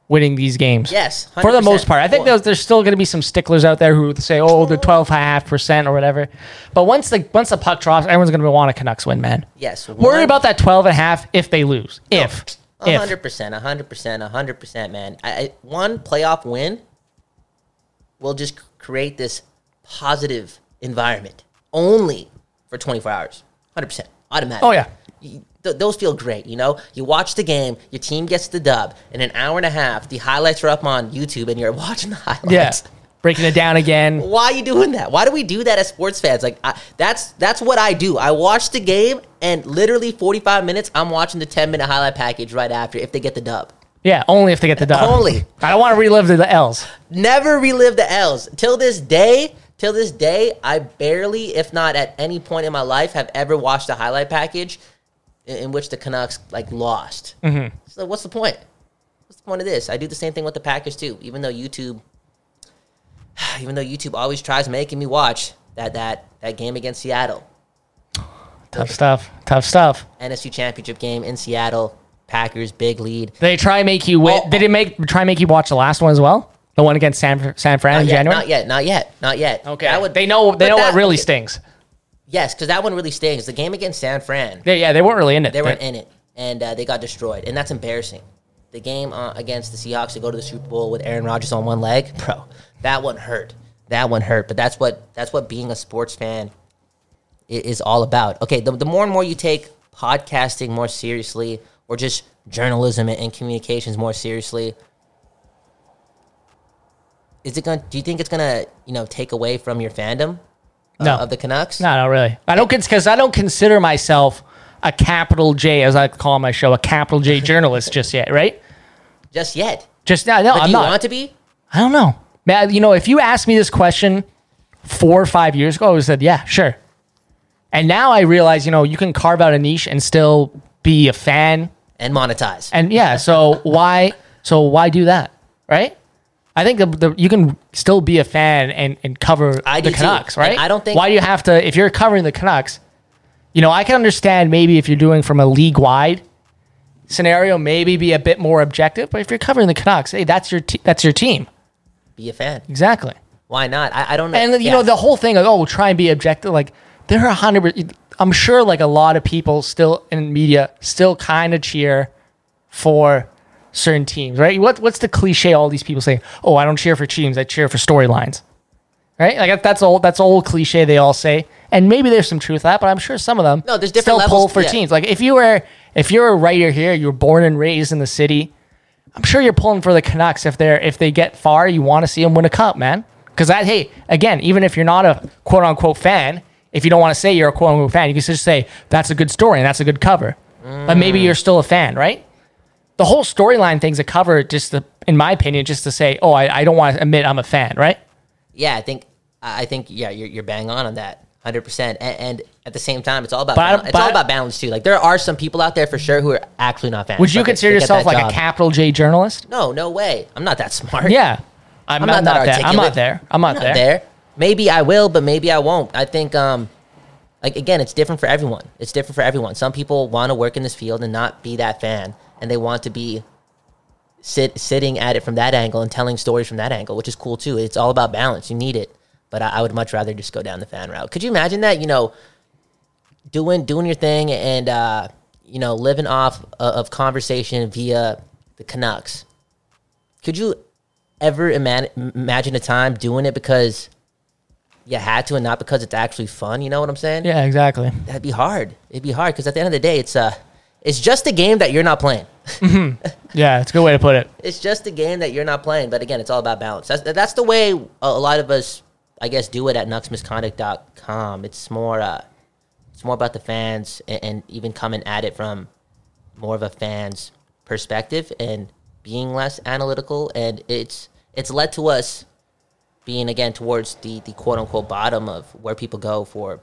winning these games. Yes, For the most part. I think there's, there's still going to be some sticklers out there who say, oh, the 12.5% or whatever. But once the once the puck drops, everyone's going to want a Canucks win, man. Yes. Worry about that 12.5 if they lose. If. If. hundred percent, a hundred percent, hundred percent, man. I, I, one playoff win will just create this positive environment only for 24 hours. Hundred percent, automatic. Oh, yeah. You- th- those feel great, you know. You watch the game, your team gets the dub. In an hour and a half, the highlights are up on YouTube, and you're watching the highlights. Yeah. Breaking it down again. Why are you doing that? Why do we do that as sports fans? Like I, that's that's what I do. I watch the game and literally 45 minutes I'm watching the 10 minute highlight package right after if they get the dub. Yeah, only if they get the dub. Only. I don't want to relive the, the L's. Never relive the L's. Till this day, till this day, I barely, if not at any point in my life, have ever watched a highlight package in, in which the Canucks like lost. Mhm. So what's the point? What's the point of this? I do the same thing with the Packers too. Even though YouTube, even though YouTube always tries making me watch that that that game against Seattle, Tough stuff. Tough stuff. NFC Championship game in Seattle, Packers big lead. They try make you win. Did it make try make you watch the last one as well? The one against San San Fran Not in yet, January. not yet, not yet, not yet. Okay. That would- they know. They know that- what really stings. Yes, because that one really stings. The game against San Fran. Yeah, yeah. They weren't really in it. They weren't in it, and uh, they got destroyed, and that's embarrassing. The game uh, against the Seahawks to go to the Super Bowl with Aaron Rodgers on one leg, bro, that one hurt. That one hurt. But that's what that's what being a sports fan i- is all about. Okay, the, the more and more you take podcasting more seriously, or just journalism and, and communications more seriously, is it going? to Do you think it's gonna you know take away from your fandom uh, No. of the Canucks? No, not really. I don't because I don't consider myself a capital J, as I call my show, a capital J journalist just yet. Right? Just yet. Just now. No, do I'm you not. want to be? I don't know. Man, you know, if you asked me this question four or five years ago, I would have said, yeah, sure. And now I realize, you know, you can carve out a niche and still be a fan and monetize. And yeah, so why so why do that? Right? I think the, the you can still be a fan and, and cover I the do too. Canucks, And right? I don't think- why do you have to if you're covering the Canucks, you know, I can understand maybe if you're doing from a league wide scenario, maybe be a bit more objective. But if you're covering the Canucks, hey, that's your te- that's your team. Be a fan. Exactly. Why not? I, I don't know. And you Yeah. know the whole thing, like oh, try and be objective. Like there are hundred. I'm sure like a lot of people still in media still kind of cheer for certain teams, right? What what's the cliche? All these people say, oh, I don't cheer for teams, I cheer for storylines, right? Like that's old. That's old cliche they all say, and maybe there's some truth to that, but I'm sure some of them No, there's different still pull for yeah. teams. Like if you were if you're a writer here, you're born and raised in the city. I'm sure you're pulling for the Canucks if they're if they get far. You want to see them win a cup, man. Because that, hey, again, even if you're not a quote unquote fan, if you don't want to say you're a quote unquote fan, you can just say that's a good story and that's a good cover. But maybe mm. you're still a fan, right? The whole storyline thing's a cover, just to, in my opinion, just to say, oh, I, I don't want to admit I'm a fan, right? yeah, I think I think yeah, you're, you're bang on on that, hundred percent. And, at the same time, it's all about But balance. it's but all about balance too. Like there are some people out there for sure who are actually not fans. Would you they- consider they yourself like job. a capital J journalist? No, no way. I'm not that smart. Yeah. I'm, I'm not, there. I'm not there. I'm not, there. Maybe I will, but maybe I won't. I think, um, like again, it's different for everyone. It's different for everyone. Some people want to work in this field and not be that fan, and they want to be sit sitting at it from that angle and telling stories from that angle, which is cool too. It's all about balance. You need it, but I, I would much rather just go down the fan route. Could you imagine that? You know, doing doing your thing and uh, you know living off of, of conversation via the Canucks. Could you ever ima- imagine a time doing it because you had to and not because it's actually fun? You know what I'm saying? Yeah, exactly. That'd be hard. It'd be hard because at the end of the day, it's uh, it's just a game that you're not playing. Yeah, it's a good way to put it. It's just a game that you're not playing. But again, it's all about balance. That's that's the way a, a lot of us, I guess, do it at nucksmisconduct.com. It's more uh, it's more about the fans and, and even coming at it from more of a fan's perspective and being less analytical. And it's it's led to us being again towards the the quote unquote bottom of where people go for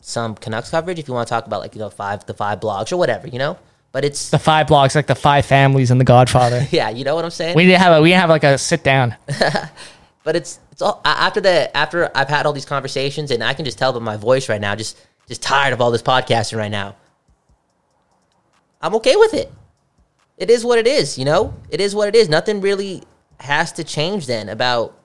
some Canucks coverage. If you want to talk about like you know five the five blogs or whatever, you know. But it's The five blogs, like the five families and The Godfather. yeah, you know what I'm saying. we didn't have a we didn't have like a sit down. but it's it's all after the after I've had all these conversations and I can just tell by my voice right now, just just tired of all this podcasting right now. I'm okay with it. It is what it is, you know. It is what it is. Nothing really has to change then about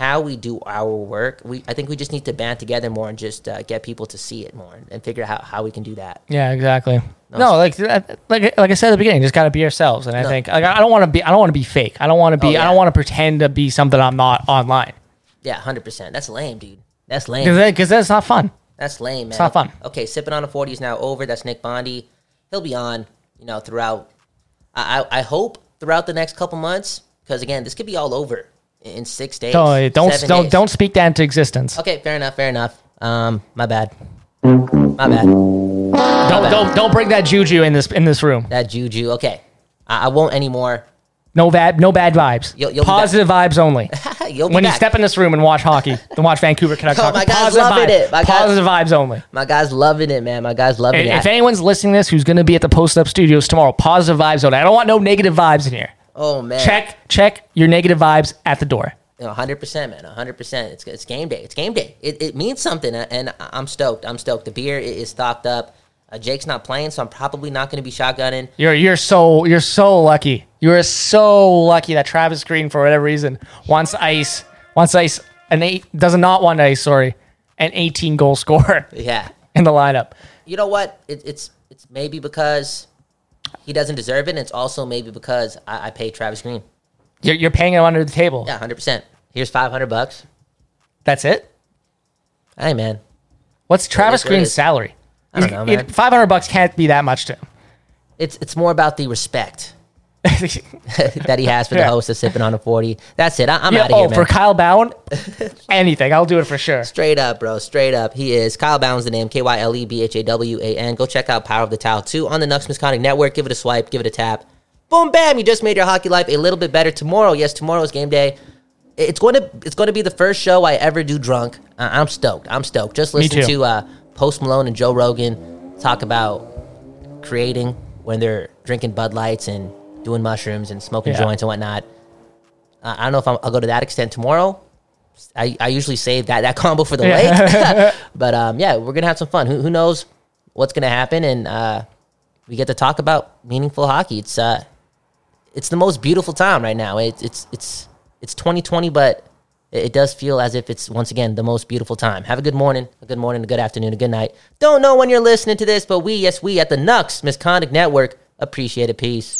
how we do our work. We I think we just need to band together more and just uh, get people to see it more and figure out how, how we can do that. Yeah, exactly. No, like like like I said at the beginning, just got to be ourselves. And I No. think like I don't want to be I don't want to be fake. I don't want to be Oh, yeah. I don't want to pretend to be something I'm not online Yeah, hundred percent. That's lame, dude. That's lame. because that's not fun. That's lame, man. It's not fun. Okay, sipping on a forty is now over. That's Nick Bondi. He'll be on, you know, throughout. I I, I hope throughout the next couple months, because again, this could be all over in six days. Don't don't don't, days. don't speak that into existence. Okay, fair enough. Fair enough. Um, my bad. My bad. Don't don't don't bring that juju in this in this room. That juju. Okay, I, I won't anymore. No bad no bad vibes. You'll- you'll Positive vibes only. You'll when you step in this room and watch hockey, then watch Vancouver Canucks Oh, my guy's Positive loving vibes. it. My guy's- Positive vibes only. My guy's loving it, man. My guy's loving If, it. if anyone's listening to this who's going to be at the Post Up Studios tomorrow, positive vibes only. I don't want no negative vibes in here. Oh man, Check check your negative vibes at the door. hundred percent, man, hundred percent. It's it's game day. It's game day. It, it means something, and I'm stoked. I'm stoked. The beer is stocked up. Uh, Jake's not playing, so I'm probably not going to be shotgunning. You're you're so you're so lucky. You are so lucky that Travis Green, for whatever reason, wants ice, wants ice, an eight does not want ice. Sorry, an 18 goal scorer Yeah, in the lineup. you know what? It, it's it's maybe because he doesn't deserve it, and it's also maybe because I, I paid Travis Green. You're, you're paying him under the table. Yeah, hundred percent. Here's five hundred bucks. That's it. Hey, man. What's Travis Green's is. salary? I don't know, man. 500 bucks can't be that much to him. It's it's more about the respect that he has for the host of sipping on a forty. That's it. I, I'm Yeah, out of oh, here, man. for Kyle Bhawan, anything. I'll do it for sure. Straight up, bro. Straight up. He is. Kyle Bhawan's the name. K Y L E B H A W A N. Go check out Power of the Towel 2 on the Nucks Misconduct Network. Give it a swipe. Give it a tap. Boom, bam. You just made your hockey life a little bit better tomorrow. Yes, tomorrow's game day. It's going to it's going to be the first show I ever do drunk. I- I'm stoked. I'm stoked. Just listen to uh, Post Malone and Joe Rogan talk about creating when they're drinking Bud Lights and doing mushrooms and smoking Yeah. joints and whatnot. Uh, I don't know if I'm, I'll go to that extent tomorrow. I, I usually save that that combo for the lake, but um, yeah, we're gonna have some fun. Who, who knows what's gonna happen? And uh, we get to talk about meaningful hockey. It's uh, it's the most beautiful time right now. It, it's it's it's 2020, but it, it does feel as if it's once again the most beautiful time. Have a good morning, a good morning, a good afternoon, a good night. Don't know when you're listening to this, but we, yes, we at the Nucks Misconduct Network appreciate it. Peace.